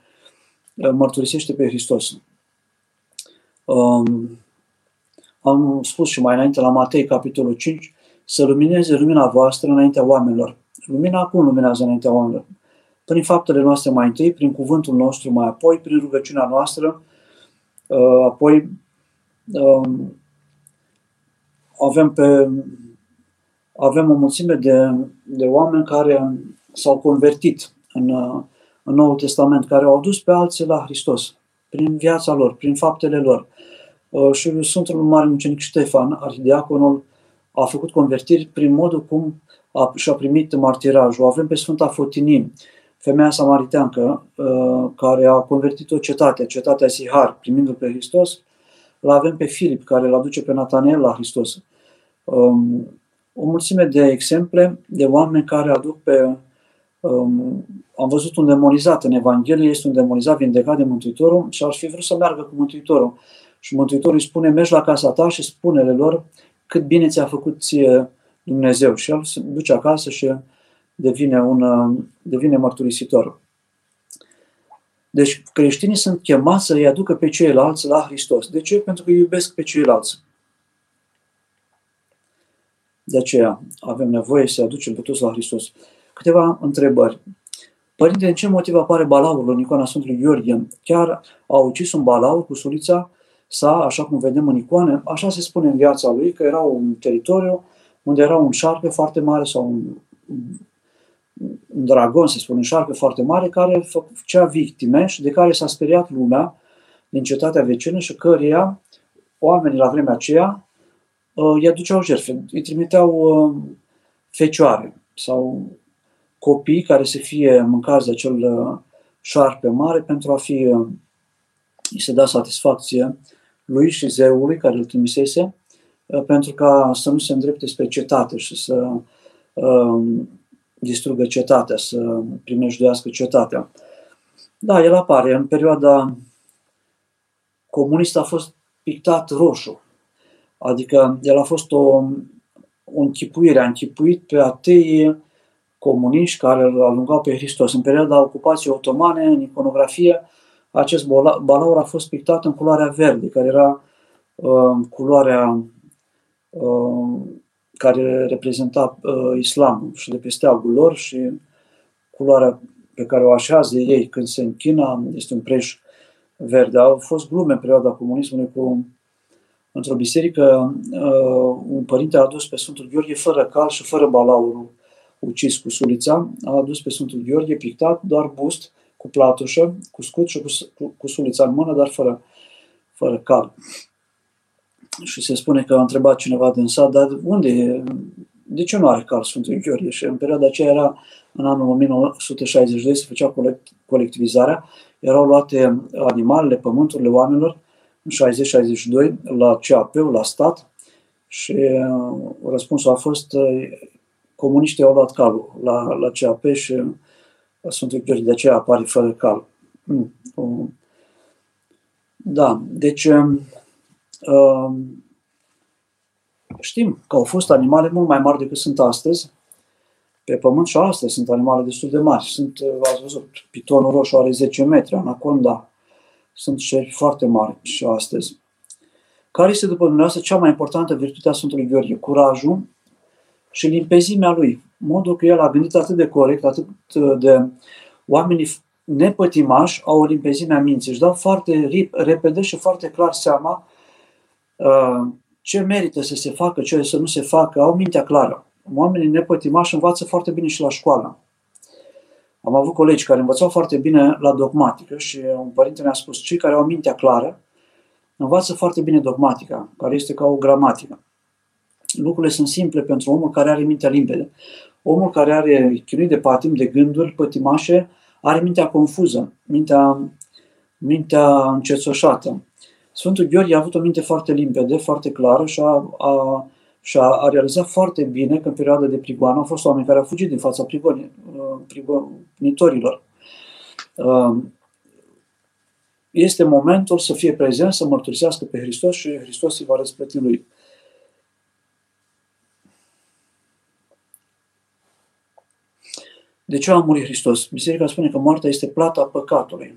mărturisește pe Hristos. Um, am spus și mai înainte la Matei, capitolul 5, să lumineze lumina voastră înaintea oamenilor. Lumina acum luminează înaintea oamenilor. Prin faptele noastre mai întâi, prin cuvântul nostru mai apoi, prin rugăciunea noastră, uh, apoi um, avem, pe, avem o mulțime de, de oameni care s-au convertit în, în Noul Testament, care au adus pe alții la Hristos, prin viața lor, prin faptele lor. Uh, și Sfântul Mare Mucenic Ștefan, arhidiaconul, a făcut convertiri prin modul cum a, și-a primit martirajul. Avem pe Sfânta Fotinim, femeia samariteancă, uh, care a convertit o cetate, cetatea Sihar, primindu-l pe Hristos. L avem pe Filip, care îl aduce pe Natanel la Hristos. Um, o mulțime de exemple de oameni care aduc pe. Um, am văzut un demonizat în Evanghelie, este un demonizat vindecat de Mântuitorul și ar fi vrut să meargă cu Mântuitorul. Și Mântuitorul îi spune, mergi la casa ta și spune-le lor cât bine ți-a făcut ție Dumnezeu. Și el se duce acasă și devine, un, devine mărturisitor. Deci creștinii sunt chemați să-i aducă pe ceilalți la Hristos. De ce? Pentru că iubesc pe ceilalți. De aceea avem nevoie să aducem pe toți la Hristos. Câteva întrebări. Părinte, în ce motiv apare balaurul în icoana Sfântului Gheorghe? Chiar a ucis un balaur cu sulița sa, așa cum vedem în icoane? Așa se spune în viața lui, că era un teritoriu unde era un șarpe foarte mare sau un, un dragon, se spune, un șarpe foarte mare, care făcea victime și de care s-a speriat lumea din cetatea vecină și căreia oamenii la vremea aceea uh, îi aduceau jertfe, îi trimiteau uh, fecioare sau copii care să fie mâncați de acel uh, șarpe mare pentru a fi uh, îi se da satisfacție lui și zeului care îl trimisese. uh, pentru ca să nu se îndrepte spre cetate și să uh, distrugă cetatea, să primejduiască cetatea. Da, el apare. În perioada comunistă a fost pictat roșu. Adică el a fost o, o închipuire, a închipuit pe atei comuniști care îl alungau pe Hristos. În perioada ocupației otomane, în iconografie, acest balaur a fost pictat în culoarea verde, care era uh, culoarea uh, care reprezenta uh, islamul și de pe steagul lor și culoarea pe care o așează ei când se închină este un preș verde. Au fost glume în perioada comunismului cu într-o biserică uh, un părinte a adus pe Sfântul Gheorghe fără cal și fără balaurul ucis cu sulița, a adus pe Sfântul Gheorghe pictat, doar bust, cu platușă, cu scut și cu, cu, cu sulița în mână, dar fără, fără cal. Și se spune că a întrebat cineva din sat, dar unde e? De ce nu are cal Sfântul Gheorghe? Și în perioada aceea era, în anul 1962, se făcea colectivizarea, erau luate animalele, pământurile oamenilor, în 60-62, la CAP, la stat, și uh, răspunsul a fost uh, comuniștii au luat calul la, la CAP și Sfântul Gheorghe de aceea apare fără cal. Mm. Da, deci um, um, știm că au fost animale mult mai mari decât sunt astăzi pe pământ și astăzi sunt animale destul de mari. Sunt, uh, ați văzut, pitonul roșu are 10 metri, anaconda, sunt șerpi foarte mari și astăzi. Care este, după dumneavoastră, cea mai importantă virtute a Sfântului Gheorghe? Curajul și limpezimea lui. Modul că el a gândit atât de corect, atât de oamenii nepătimași au o limpezime a minții. Își dau foarte repede și foarte clar seama uh, ce merită să se facă, ce să nu se facă. Au mintea clară. Oamenii nepătimași învață foarte bine și la școală. Am avut colegi care învățau foarte bine la dogmatică și un părinte mi-a spus, cei care au mintea clară învață foarte bine dogmatica, care este ca o gramatică. lucrurile sunt simple pentru omul care are mintea limpede. Omul care are chinuit de patim, de gânduri pătimașe, are mintea confuză, mintea, mintea încețoșată. Sfântul Gheorghe a avut o minte foarte limpede, foarte clară și a, a, și a, a realizat foarte bine că în perioada de prigoană au fost oameni care au fugit din fața prigonitorilor. Uh, este momentul să fie prezent, să mărturisească pe Hristos și Hristos îi va răsplăti lui. De ce a murit Hristos? Biserica spune că moartea este plata păcatului.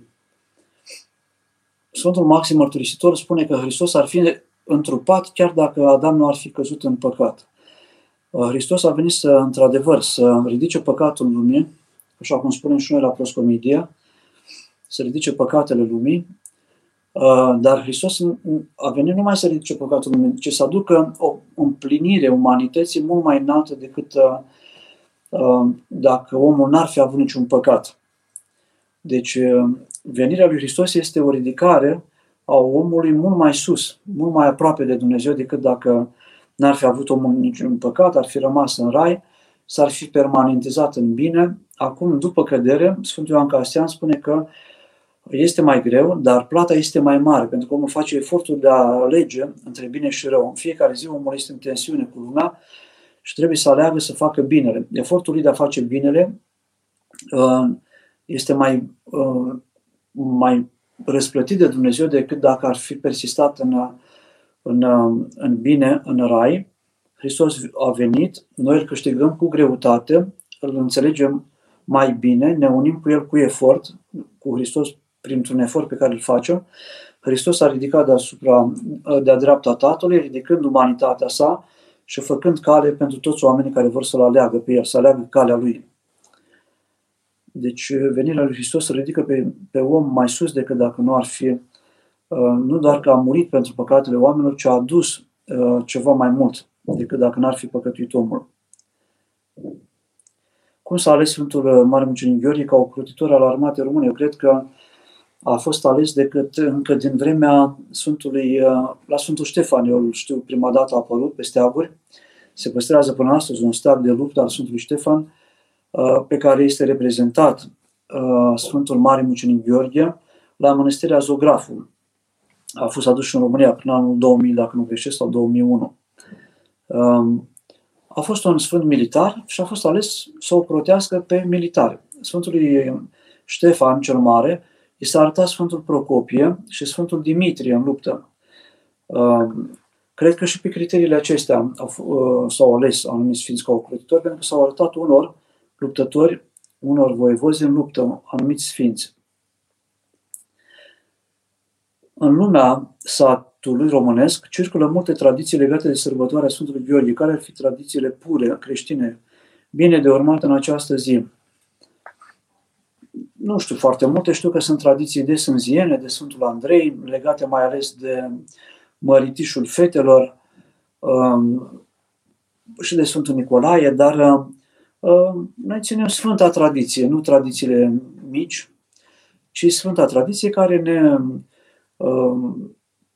Sfântul Maxim Mărturisitor spune că Hristos ar fi întrupat chiar dacă Adam nu ar fi căzut în păcat. Uh, Hristos a venit să, într-adevăr, să ridice păcatul lumii, așa cum spunem și noi la proscomedia, să ridice păcatele lumii, uh, dar Hristos a venit numai să ridice păcatul lumii, ci să aducă o împlinire umanității mult mai înaltă decât uh, dacă omul n-ar fi avut niciun păcat. Deci, venirea lui Hristos este o ridicare a omului mult mai sus, mult mai aproape de Dumnezeu decât dacă n-ar fi avut omul niciun păcat, ar fi rămas în rai, s-ar fi permanentizat în bine. Acum, după cădere, Sfântul Ioan Castian spune că este mai greu, dar plata este mai mare, pentru că omul face efortul de a alege între bine și rău. În fiecare zi omul este în tensiune cu lumea și trebuie să aleagă să facă binele. Efortul lui de a face binele uh, este mai, uh, mai răsplătit de Dumnezeu decât dacă ar fi persistat în, în, în bine, în rai. Hristos a venit, noi îl câștigăm cu greutate, îl înțelegem mai bine, ne unim cu el cu efort, cu Hristos printr-un efort pe care îl facem. Hristos a ridicat deasupra, de-a dreapta Tatălui, ridicând umanitatea sa și făcând cale pentru toți oamenii care vor să-L aleagă pe El, să aleagă calea Lui. Deci venirea lui Hristos îl ridică pe, pe om mai sus decât dacă nu ar fi, uh, nu doar că a murit pentru păcatele oamenilor, ci a adus uh, ceva mai mult decât dacă n-ar fi păcătuit omul. Cum s-a ales Sfântul uh, Mare Mucenic Gheorghe ca ocrotitor al armatei române? Eu cred că a fost ales decât încă din vremea Sfântului, la Sfântul Ștefan, eu știu, prima dată a apărut pe steaguri, se păstrează până astăzi un steag de luptă al Sfântului Ștefan, Uh, pe care este reprezentat uh, Sfântul Mare Mucenic Gheorghe la Mănăstirea Zograful. A fost adus și în România prin anul 2000, dacă nu greșesc, sau 2001. Um, a fost un sfânt militar și a fost ales să o protească pe militare. Sfântului Ștefan cel Mare i s-a arătat Sfântul Procopie și Sfântul Dimitrie în luptă. Um, cred că și pe criteriile acestea uh, s-au ales anumiți sfinți ca ocrotitori, pentru că s-au arătat unor luptători, unor voievozi în luptă, anumiți sfinți. În lumea satului românesc circulă multe tradiții legate de sărbătoarea Sfântului Gheorghe, care ar fi tradițiile pure, creștine, bine de urmat în această zi. Nu știu foarte multe, știu că sunt tradiții de sânziene, de Sfântul Andrei, legate mai ales de măritișul fetelor um, și de Sfântul Nicolae, dar um, Ă, noi ținem Sfânta Tradiție, nu tradițiile mici, ci Sfânta Tradiție care ne ă,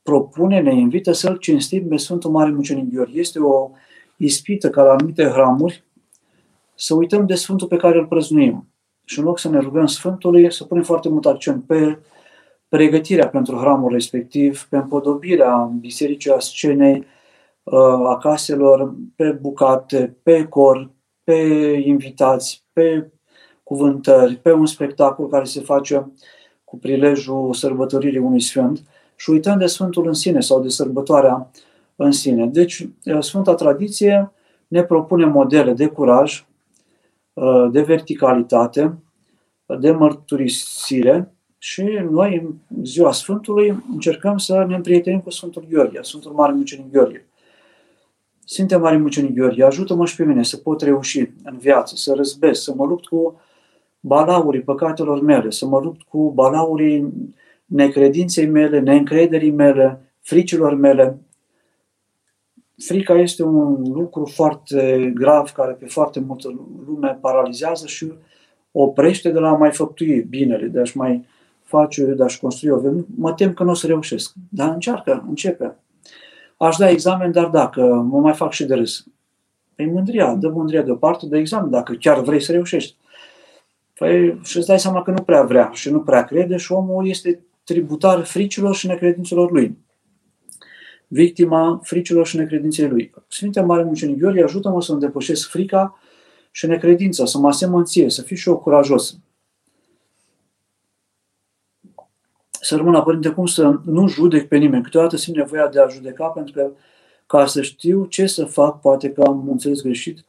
propune, ne invită să-L cinstim pe Sfântul Mare Mucenic Gheorghe. Este o ispită ca la anumite hramuri să uităm de Sfântul pe care îl prăznuim. Și în loc să ne rugăm Sfântului, să punem foarte mult accent pe pregătirea pentru hramul respectiv, pe împodobirea bisericii a scenei, ă, a caselor, pe bucate, pe cor, pe invitați, pe cuvântări, pe un spectacol care se face cu prilejul sărbătoririi unui sfânt și uităm de Sfântul în sine sau de sărbătoarea în sine. Deci, Sfânta Tradiție ne propune modele de curaj, de verticalitate, de mărturisire și noi, în ziua Sfântului, încercăm să ne împrietenim cu Sfântul Gheorghe, Sfântul Mare Mucenic Gheorghe. Sfinte Mare Mucenic Gheorghe, ajută-mă și pe mine să pot reuși în viață, să răzbesc, să mă lupt cu balaurii păcatelor mele, să mă lupt cu balaurii necredinței mele, neîncrederii mele, fricilor mele. Frica este un lucru foarte grav care pe foarte multă lume paralizează și oprește de la a mai făptui binele, de a-și mai face, de a-și construi o Mă tem că nu o să reușesc. Dar încearcă, începe. Aș da examen, dar dacă mă mai fac și de râs. Păi mândria, dă mândria deoparte, de examen, dacă chiar vrei să reușești. Păi și îți dai seama că nu prea vrea și nu prea crede și omul este tributar fricilor și necredințelor lui. Victima fricilor și necredinței lui. Sfântul Mare Mucenic Gheorghe, ajută-mă să îmi depășesc frica și necredința, să mă asemăn ție, să fiu și eu curajos. Să rămân la Părinte, cum să nu judec pe nimeni. Câteodată simt nevoia de a judeca pentru că ca să știu ce să fac, poate că am înțeles greșit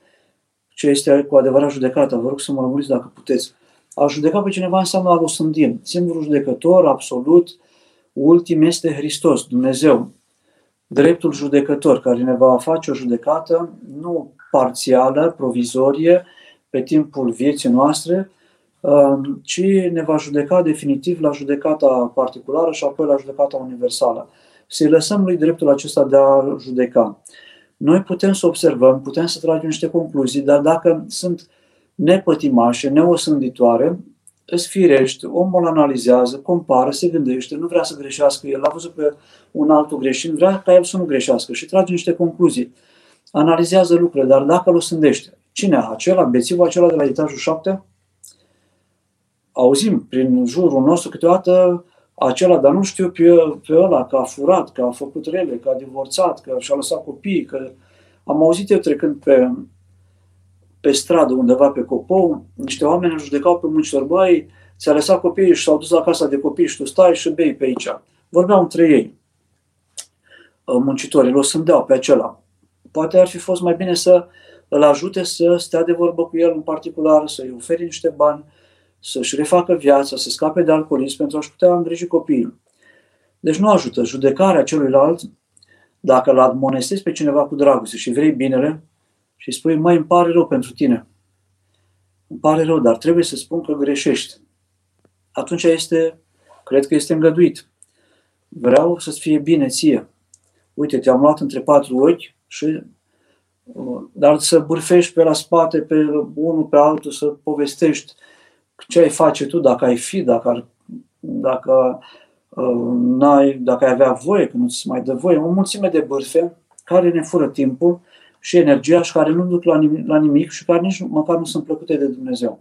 ce este cu adevărat judecata. Vă rog să mă lămuriți dacă puteți. A judeca pe cineva înseamnă a osândi. Singurul judecător absolut, ultim, este Hristos, Dumnezeu. Dreptul judecător care ne va face o judecată nu parțială, provizorie, pe timpul vieții noastre, um, ci ne va judeca definitiv la judecata particulară și apoi la judecata universală. Să-i lăsăm lui dreptul acesta de a judeca. Noi putem să observăm, putem să tragem niște concluzii, dar dacă sunt nepătimașe, neosânditoare, îți firești, omul analizează, compară, se gândește, nu vrea să greșească el, a văzut pe un altul greșind, vrea ca el să nu greșească și trage niște concluzii. Analizează lucrurile, dar dacă îl osândește, cine acela, bețivul acela de la etajul 7? Auzim prin jurul nostru câteodată acela, dar nu știu pe, pe ăla că a furat, că a făcut rele, că a divorțat, că și-a lăsat copiii, că am auzit eu trecând pe, pe stradă undeva pe copou, niște oameni îl judecau pe muncitori, băi, ți-a lăsat copiii și s-au dus la casa de copii și tu stai și bei pe aici. Vorbeau între ei, muncitorii, o sândeau pe acela. Poate ar fi fost mai bine să îl ajute să stea de vorbă cu el în particular, să-i oferi niște bani, să-și refacă viața, să scape de alcoolism pentru a-și putea îngriji copiii. Deci nu ajută judecarea celuilalt dacă îl admonestezi pe cineva cu dragoste și vrei binele și îi spui, mai îmi pare rău pentru tine. Îmi pare rău, dar trebuie să spun că greșești. Atunci este, cred că este îngăduit. Vreau să-ți fie bine ție. Uite, te-am luat între patru ochi și uh, dar să bârfești pe la spate, pe unul pe altul, să povestești ce ai face tu, dacă ai fi, dacă, ar, dacă, uh, n-ai, dacă ai avea voie, că nu ți mai dă voie, o mulțime de bârfe care ne fură timpul și energia și care nu duc la nimic, la nimic și care nici măcar nu sunt plăcute de Dumnezeu.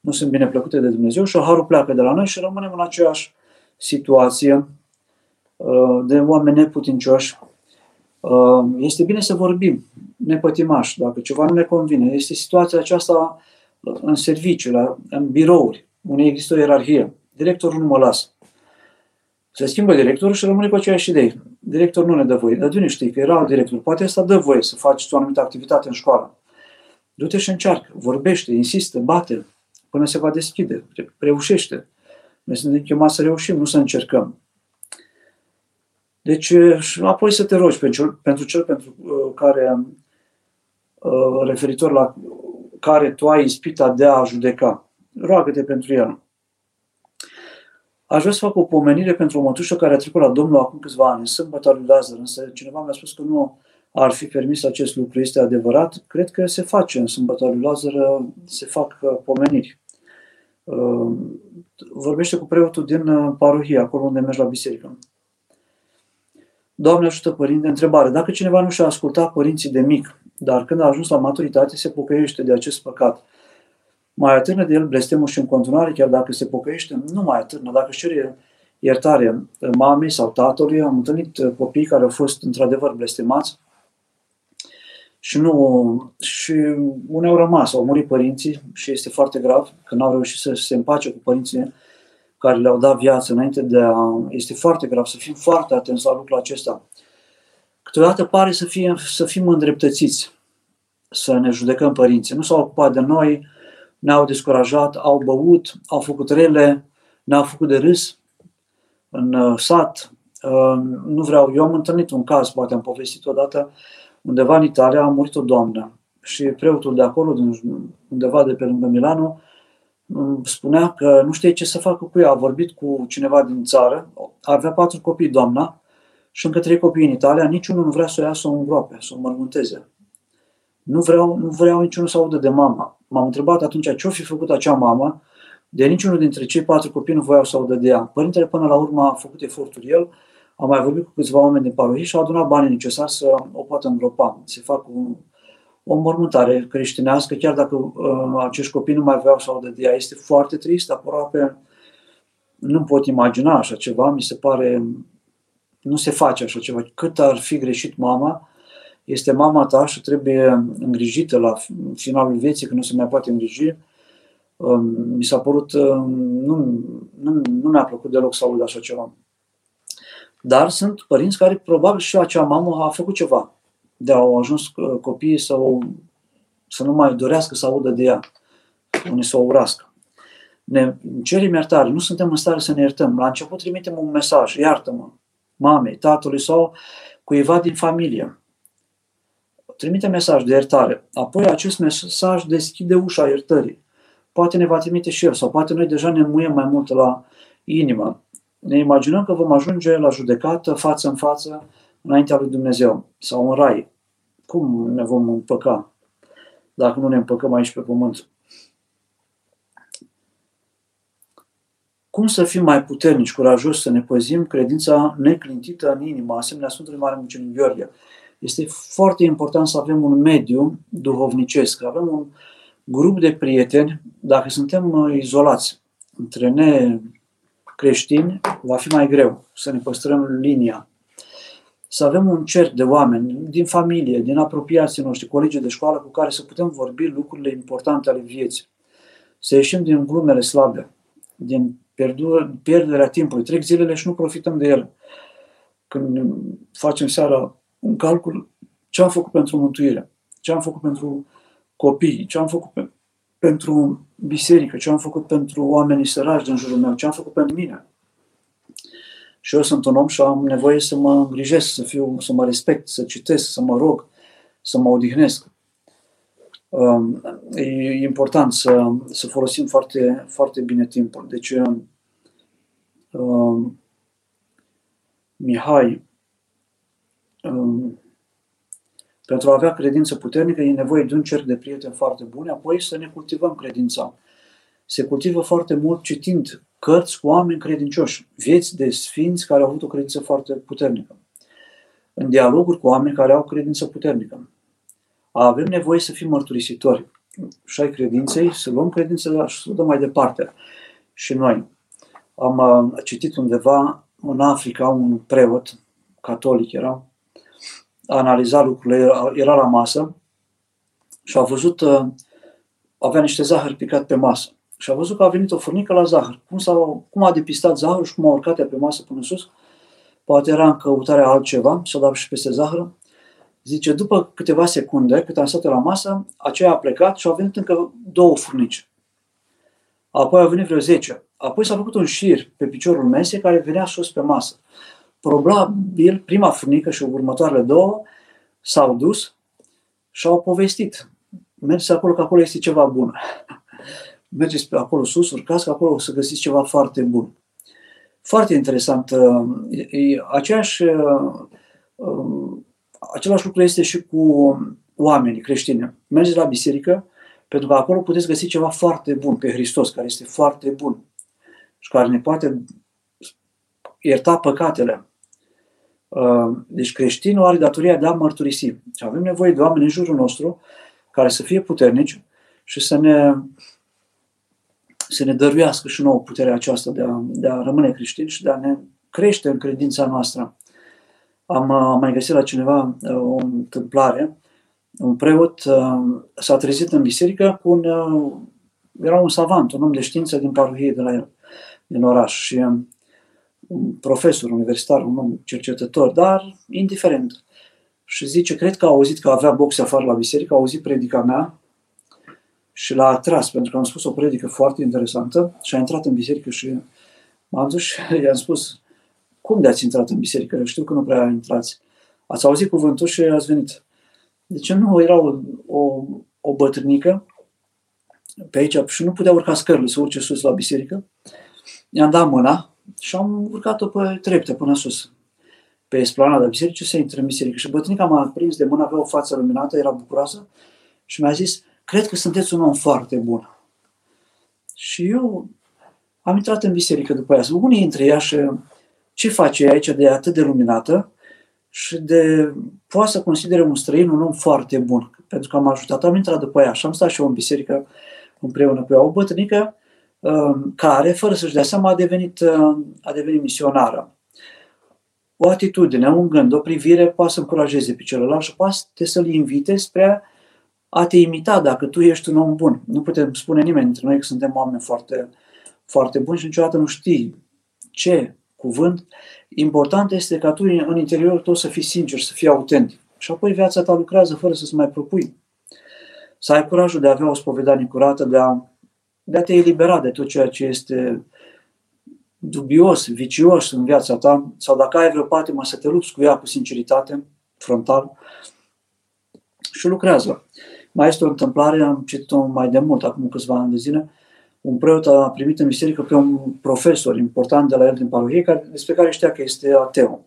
Nu sunt bine plăcute de Dumnezeu și harul pleacă de la noi și rămânem în aceeași situație uh, de oameni neputincioși. Uh, este bine să vorbim nepătimași, dacă ceva nu ne convine. Este situația aceasta în serviciu, la, în birouri, unde există o ierarhie. Directorul nu mă lasă. Se schimbă directorul și rămâne cu aceeași idee. Directorul nu ne dă voie. Dar de unde știi că era director? Poate asta dă voie să faci o anumită activitate în școală. Du-te și încearcă, vorbește, insistă, bate până se va deschide, reușește. Noi suntem chemați să reușim, nu să încercăm. Deci, și apoi să te rogi pentru cel pentru, cel pentru uh, care, uh, referitor la care tu ai ispita de a judeca. Roagă-te pentru el. Aș vrea să fac o pomenire pentru o mătușă care a trecut la Domnul acum câțiva ani, în sâmbătă lui Lazar, însă cineva mi-a spus că nu ar fi permis acest lucru. Este adevărat? Cred că se face în sâmbătă lui Lazar, se fac uh, pomeniri. Uh, vorbește cu preotul din uh, parohie, acolo unde mergi la biserică. Doamne ajută părinte, întrebare. Dacă cineva nu și-a ascultat părinții de mic, dar când a ajuns la maturitate se pocăiește de acest păcat, mai atârnă de el blestemul și în continuare, chiar dacă se pocăiește, nu mai atârnă. Dacă își cere iertare mamei sau tatălui, am întâlnit copii care au fost într-adevăr blestemați și nu și unii au rămas, au murit părinții și este foarte grav că n-au reușit să se împace cu părinții care le-au dat viață înainte de a... Este foarte grav să fim foarte atenți la lucrul acesta. Câteodată pare să, fie, să fim îndreptățiți, să ne judecăm părinții. Nu s-au ocupat de noi, ne-au descurajat, au băut, au făcut rele, ne-au făcut de râs în uh, sat. Uh, nu vreau, eu am întâlnit un caz, poate am povestit odată, undeva în Italia a murit o doamnă și preotul de acolo, undeva de pe lângă Milano, spunea că nu știe ce să facă cu ea. A vorbit cu cineva din țară, avea patru copii doamna și încă trei copii în Italia, niciunul nu vrea să o ia să o îngroape, să o mărmunteze. Nu vreau, nu vreau niciunul să audă de mama. M-am întrebat atunci ce-o fi făcut acea mamă, de niciunul dintre cei patru copii nu voiau să audă de ea. Părintele până la urmă a făcut eforturi el, am mai vorbit cu câțiva oameni din parohie și au adunat banii necesari să o poată îngropa. Se fac un, o mormântare creștinească, chiar dacă uh, acești copii nu mai vreau să audă de ea. Este foarte trist, aproape nu pot imagina așa ceva, mi se pare, nu se face așa ceva. Cât ar fi greșit mama, este mama ta și trebuie îngrijită la finalul vieții, când nu se mai poate îngriji. Um, mi s-a părut, um, nu, nu, nu mi-a plăcut deloc să aud așa ceva. Dar sunt părinți care probabil și acea mamă a făcut ceva de au ajuns uh, copiii să, o, să nu mai dorească să audă de ea, unii să o urască. Ne cerem iertare, nu suntem în stare să ne iertăm. La început trimitem un mesaj, iartă-mă, mamei, tatălui sau cuiva din familie. Trimite mesaj de iertare. Apoi acest mesaj deschide ușa iertării. Poate ne va trimite și el, sau poate noi deja ne muiem mai mult la inimă. Ne imaginăm că vom ajunge la judecată, față în față, înaintea lui Dumnezeu, sau în rai. Cum ne vom împăca dacă nu ne împăcăm aici pe pământ? Cum să fim mai puternici, curajoși, să ne păzim credința neclintită în inimă, asemenea Sfântului Mare Mucenic Gheorghe? Este foarte important să avem un mediu duhovnicesc, să avem un grup de prieteni, dacă suntem uh, izolați între ne creștini, va fi mai greu să ne păstrăm linia să avem un cerc de oameni din familie, din apropiații noștri, colegi de școală cu care să putem vorbi lucrurile importante ale vieții. Să ieșim din glumele slabe, din pierderea timpului. Trec zilele și nu profităm de ele. Când facem seara un calcul, ce am făcut pentru mântuire, ce am făcut pentru copii, ce am făcut pe, pentru biserică, ce am făcut pentru oamenii săraci din jurul meu, ce am făcut pentru mine. Și eu sunt un om și am nevoie să mă îngrijesc, să, fiu, să mă respect, să citesc, să mă rog, să mă odihnesc. Um, e important să, să folosim foarte, foarte bine timpul. Deci, um, Mihai, um, pentru a avea credință puternică e nevoie de un cerc de prieteni foarte buni, apoi să ne cultivăm credința. Se cultivă foarte mult citind cărți cu oameni credincioși, vieți de sfinți care au avut o credință foarte puternică, în dialoguri cu oameni care au credință puternică. Avem nevoie să fim mărturisitori și ai credinței, să luăm credința și să o dăm mai departe. Și noi. Am uh, citit undeva în Africa un preot catolic era, a analizat lucrurile, era la masă și a văzut, uh, avea niște zahăr picat pe masă și a văzut că a venit o furnică la zahăr. Cum, s-a, cum a depistat zahărul și cum a urcat ea pe masă până sus, poate era în căutarea altceva și a dat și peste zahăr. Zice, după câteva secunde, cât am stat la masă, aceea a plecat și au venit încă două furnici. Apoi au venit vreo zece. Apoi s-a făcut un șir pe piciorul mesei care venea sus pe masă. Probabil prima furnică și următoarele două s-au dus și au povestit. Mergeți acolo că acolo este ceva bun mergeți pe acolo sus, urcați, că acolo o să găsiți ceva foarte bun. Foarte interesant. Uh, e aceeași, uh, um, același lucru este și cu oamenii creștini. Mergeți la biserică, pentru că acolo puteți găsi ceva foarte bun pe Hristos, care este foarte bun și care ne poate ierta păcatele. Uh, deci creștinul are datoria de a mărturisi. Și avem nevoie de oameni în jurul nostru care să fie puternici și să ne să ne dăruiască și nouă puterea aceasta de a, de a rămâne creștini și de a ne crește în credința noastră. Am, am mai găsit la cineva uh, o întâmplare. Un preot uh, s-a trezit în biserică cu un, uh, era un savant, un om de știință din parohie de la el, din oraș și un profesor universitar, un om cercetător, dar indiferent. Și zice, cred că a auzit că avea boxe afară la biserică, a auzit predica mea și l-a atras, pentru că am spus o predică foarte interesantă și a intrat în biserică și m-am dus și i-am spus, cum de ați intrat în biserică? Eu știu că nu prea intrați. Ați auzit cuvântul și ați venit. Deci nu, era o, o, o bătrânică pe aici și nu putea urca scările să urce sus la biserică. I-am dat mâna și am urcat-o pe trepte până sus. Pe esplanada bisericii să intre în biserică. Și bătrânica m-a prins de mână, avea o față luminată, era bucuroasă și mi-a zis, cred că sunteți un om foarte bun. Și eu am intrat în biserică după aia. Unii dintre ea și ce face aici de atât de luminată și de poate să considere un străin un om foarte bun. Pentru că am ajutat, am intrat după ea și am stat și eu în biserică împreună cu ea. O bătrânică um, care, fără să-și dea seama, a devenit, uh, a devenit misionară. O atitudine, un gând, o privire poate să încurajeze pe celălalt și poate să-l invite spre a te imita dacă tu ești un om bun. Nu putem spune nimeni dintre noi că suntem oameni foarte, foarte buni și niciodată nu știi ce cuvânt. Important este ca tu în interiorul tău să fii sincer, să fii autentic. Și apoi viața ta lucrează fără să-ți mai propui. Să ai curajul de a avea o spovedanie curată, de a, de a te elibera de tot ceea ce este dubios, vicios în viața ta, sau dacă ai vreo patimă, să te lupți cu ea cu sinceritate, frontal, și lucrează. Mai este o întâmplare, am citit-o mai de mult, acum câțiva ani de zile, un preot a primit în biserică pe un profesor important de la el din parohie, care, despre care știa că este ateu.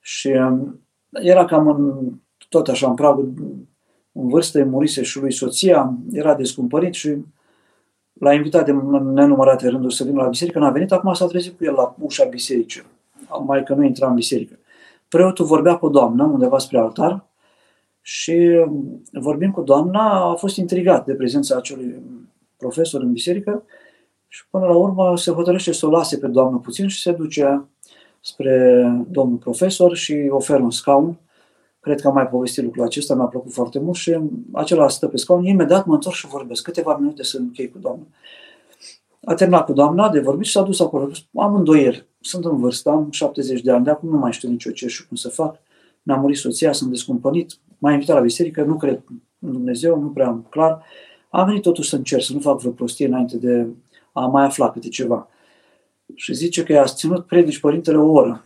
Și um, era cam în, tot așa în pragul, în vârstă, murise și lui soția, era descumpărit și l-a invitat de nenumărate rânduri să vină la biserică, n-a venit, acum s-a trezit cu el la ușa bisericii, mai că nu intra în biserică. Preotul vorbea cu doamna undeva spre altar și um, vorbind cu doamna, a fost intrigat de prezența acelui profesor în biserică și până la urmă se hotărăște să o lase pe doamnă puțin și se duce spre domnul profesor și oferă un scaun. Cred că am mai povestit lucrul acesta, mi-a plăcut foarte mult și acela stă pe scaun. Imediat mă întorc și vorbesc. Câteva minute să închei cu doamna. A terminat cu doamna de vorbit și s-a dus acolo. Am îndoieri. Sunt în vârstă, am 70 de ani, de acum nu mai știu nici eu ce și cum să fac. Mi-a murit soția, sunt descumpănit. M-a invitat la biserică, nu cred în Dumnezeu, nu prea am clar. Am venit totuși să încerc, să nu fac vreo prostie înainte de a mai afla câte ceva. Și zice că i-a ținut predici părintele o oră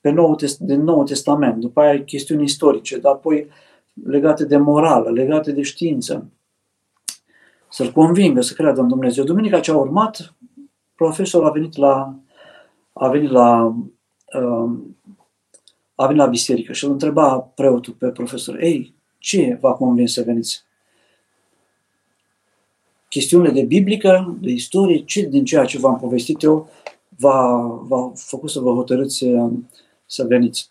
pe nou, din Nou Testament, după aia chestiuni istorice, dar apoi legate de morală, legate de știință. Să-l convingă să creadă în Dumnezeu. Duminica ce a urmat, profesorul a venit la, a venit la, um, a venit la biserică și îl întreba preotul pe profesor, ei, ce v-a convins să veniți? Chestiunile de biblică, de istorie, ce din ceea ce v-am povestit eu v-a, v-a făcut să vă hotărâți să, să veniți.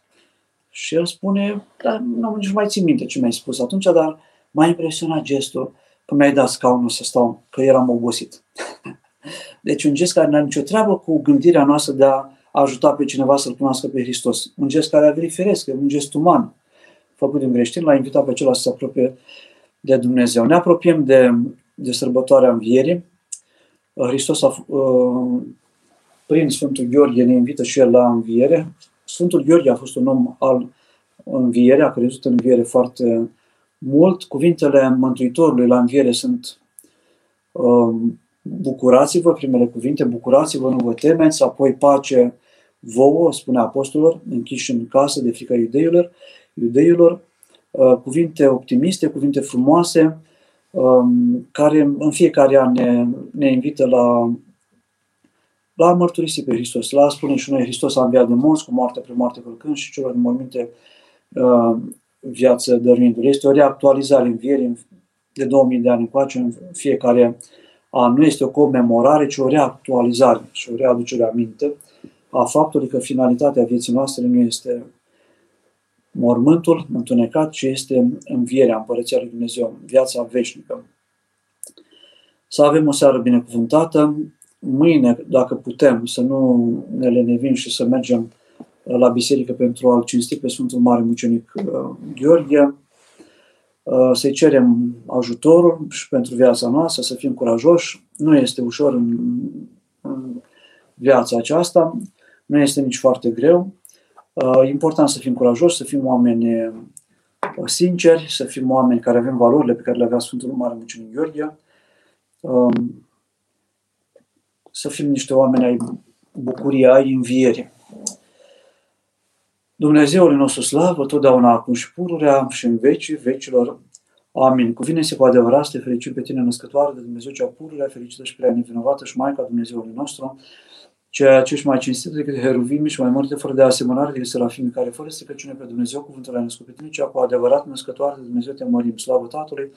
Și el spune, da, nu nici mai țin minte ce mi-ai spus atunci, dar m-a impresionat gestul că mi-ai dat scaunul să stau, că eram obosit. deci un gest care nu are nicio treabă cu gândirea noastră de a ajuta pe cineva să-L cunoască pe Hristos. Un gest care a venit firesc, un gest uman, făcut din creștin, l-a invitat pe acela să se apropie de Dumnezeu. Ne apropiem de de sărbătoarea învierii. Uh, Hristos a, uh, prin Sfântul Gheorghe ne invită și el la înviere. Sfântul Gheorghe a fost un om al învierii, a crezut în înviere foarte mult. Cuvintele Mântuitorului la înviere sunt uh, bucurați-vă, primele cuvinte, bucurați-vă, nu vă temeți, apoi pace vouă, spune apostolilor, închiși în casă de frica iudeilor, iudeilor, cuvinte optimiste, cuvinte frumoase, Um, care în fiecare an ne, ne invită la, la a mărturisi pe Hristos, la a spune și noi Hristos a înviat de morți, cu moarte pe moarte călcând și celor din morminte uh, viață dăruindu-le. Este o reactualizare învierii de 2000 de ani încoace în fiecare an. Nu este o comemorare, ci o reactualizare și o readucere aminte a faptului că finalitatea vieții noastre nu este mormântul întunecat ce este învierea Împărăția Lui Dumnezeu, viața veșnică. Să avem o seară binecuvântată. Mâine, dacă putem, să nu ne lenevim și să mergem la biserică pentru a-L cinsti pe Sfântul Mare Mucenic uh, Gheorghe, uh, să-i cerem ajutorul și pentru viața noastră, să fim curajoși. Nu este ușor în, în viața aceasta, nu este nici foarte greu, Uh, important să fim curajoși, să fim oameni uh, sinceri, să fim oameni care avem valorile pe care le avea Sfântul Mare Mucenic Gheorghe, um, să fim niște oameni ai bucuriei, ai învierii. Dumnezeul nostru slavă, totdeauna acum și pururea și în vecii vecilor. Amin. Cuvine-se cu adevărat să te fericim pe tine, născătoare de Dumnezeu cea pururea, fericită și prea nevinovată și Maica Dumnezeului nostru, ceea ce și mai cinstit decât heruvimi și mai multe fără de asemănare decât serafimi, care fără stricăciune pe Dumnezeu, cuvântul a născut pe tine, cea cu adevărat născătoare de Dumnezeu te mărim, slavă Tatălui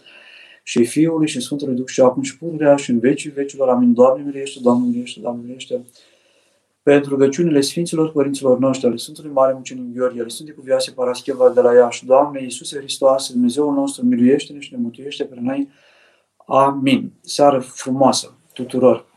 și Fiului și Sfântului Duh și acum și pururea și în vecii vecilor. Amin. Doamne miluiește, Doamne miluiește, Doamne miluiește. pentru rugăciunile Sfinților Părinților noștri, ale Sfântului Mare Mucenic Gheorghe, ale Sfântului Cuvioase Parascheva de la Iași, Doamne Iisuse Hristos, Dumnezeul nostru, miluiește-ne și ne mântuiește pe noi. Amin. Seară frumoasă tuturor!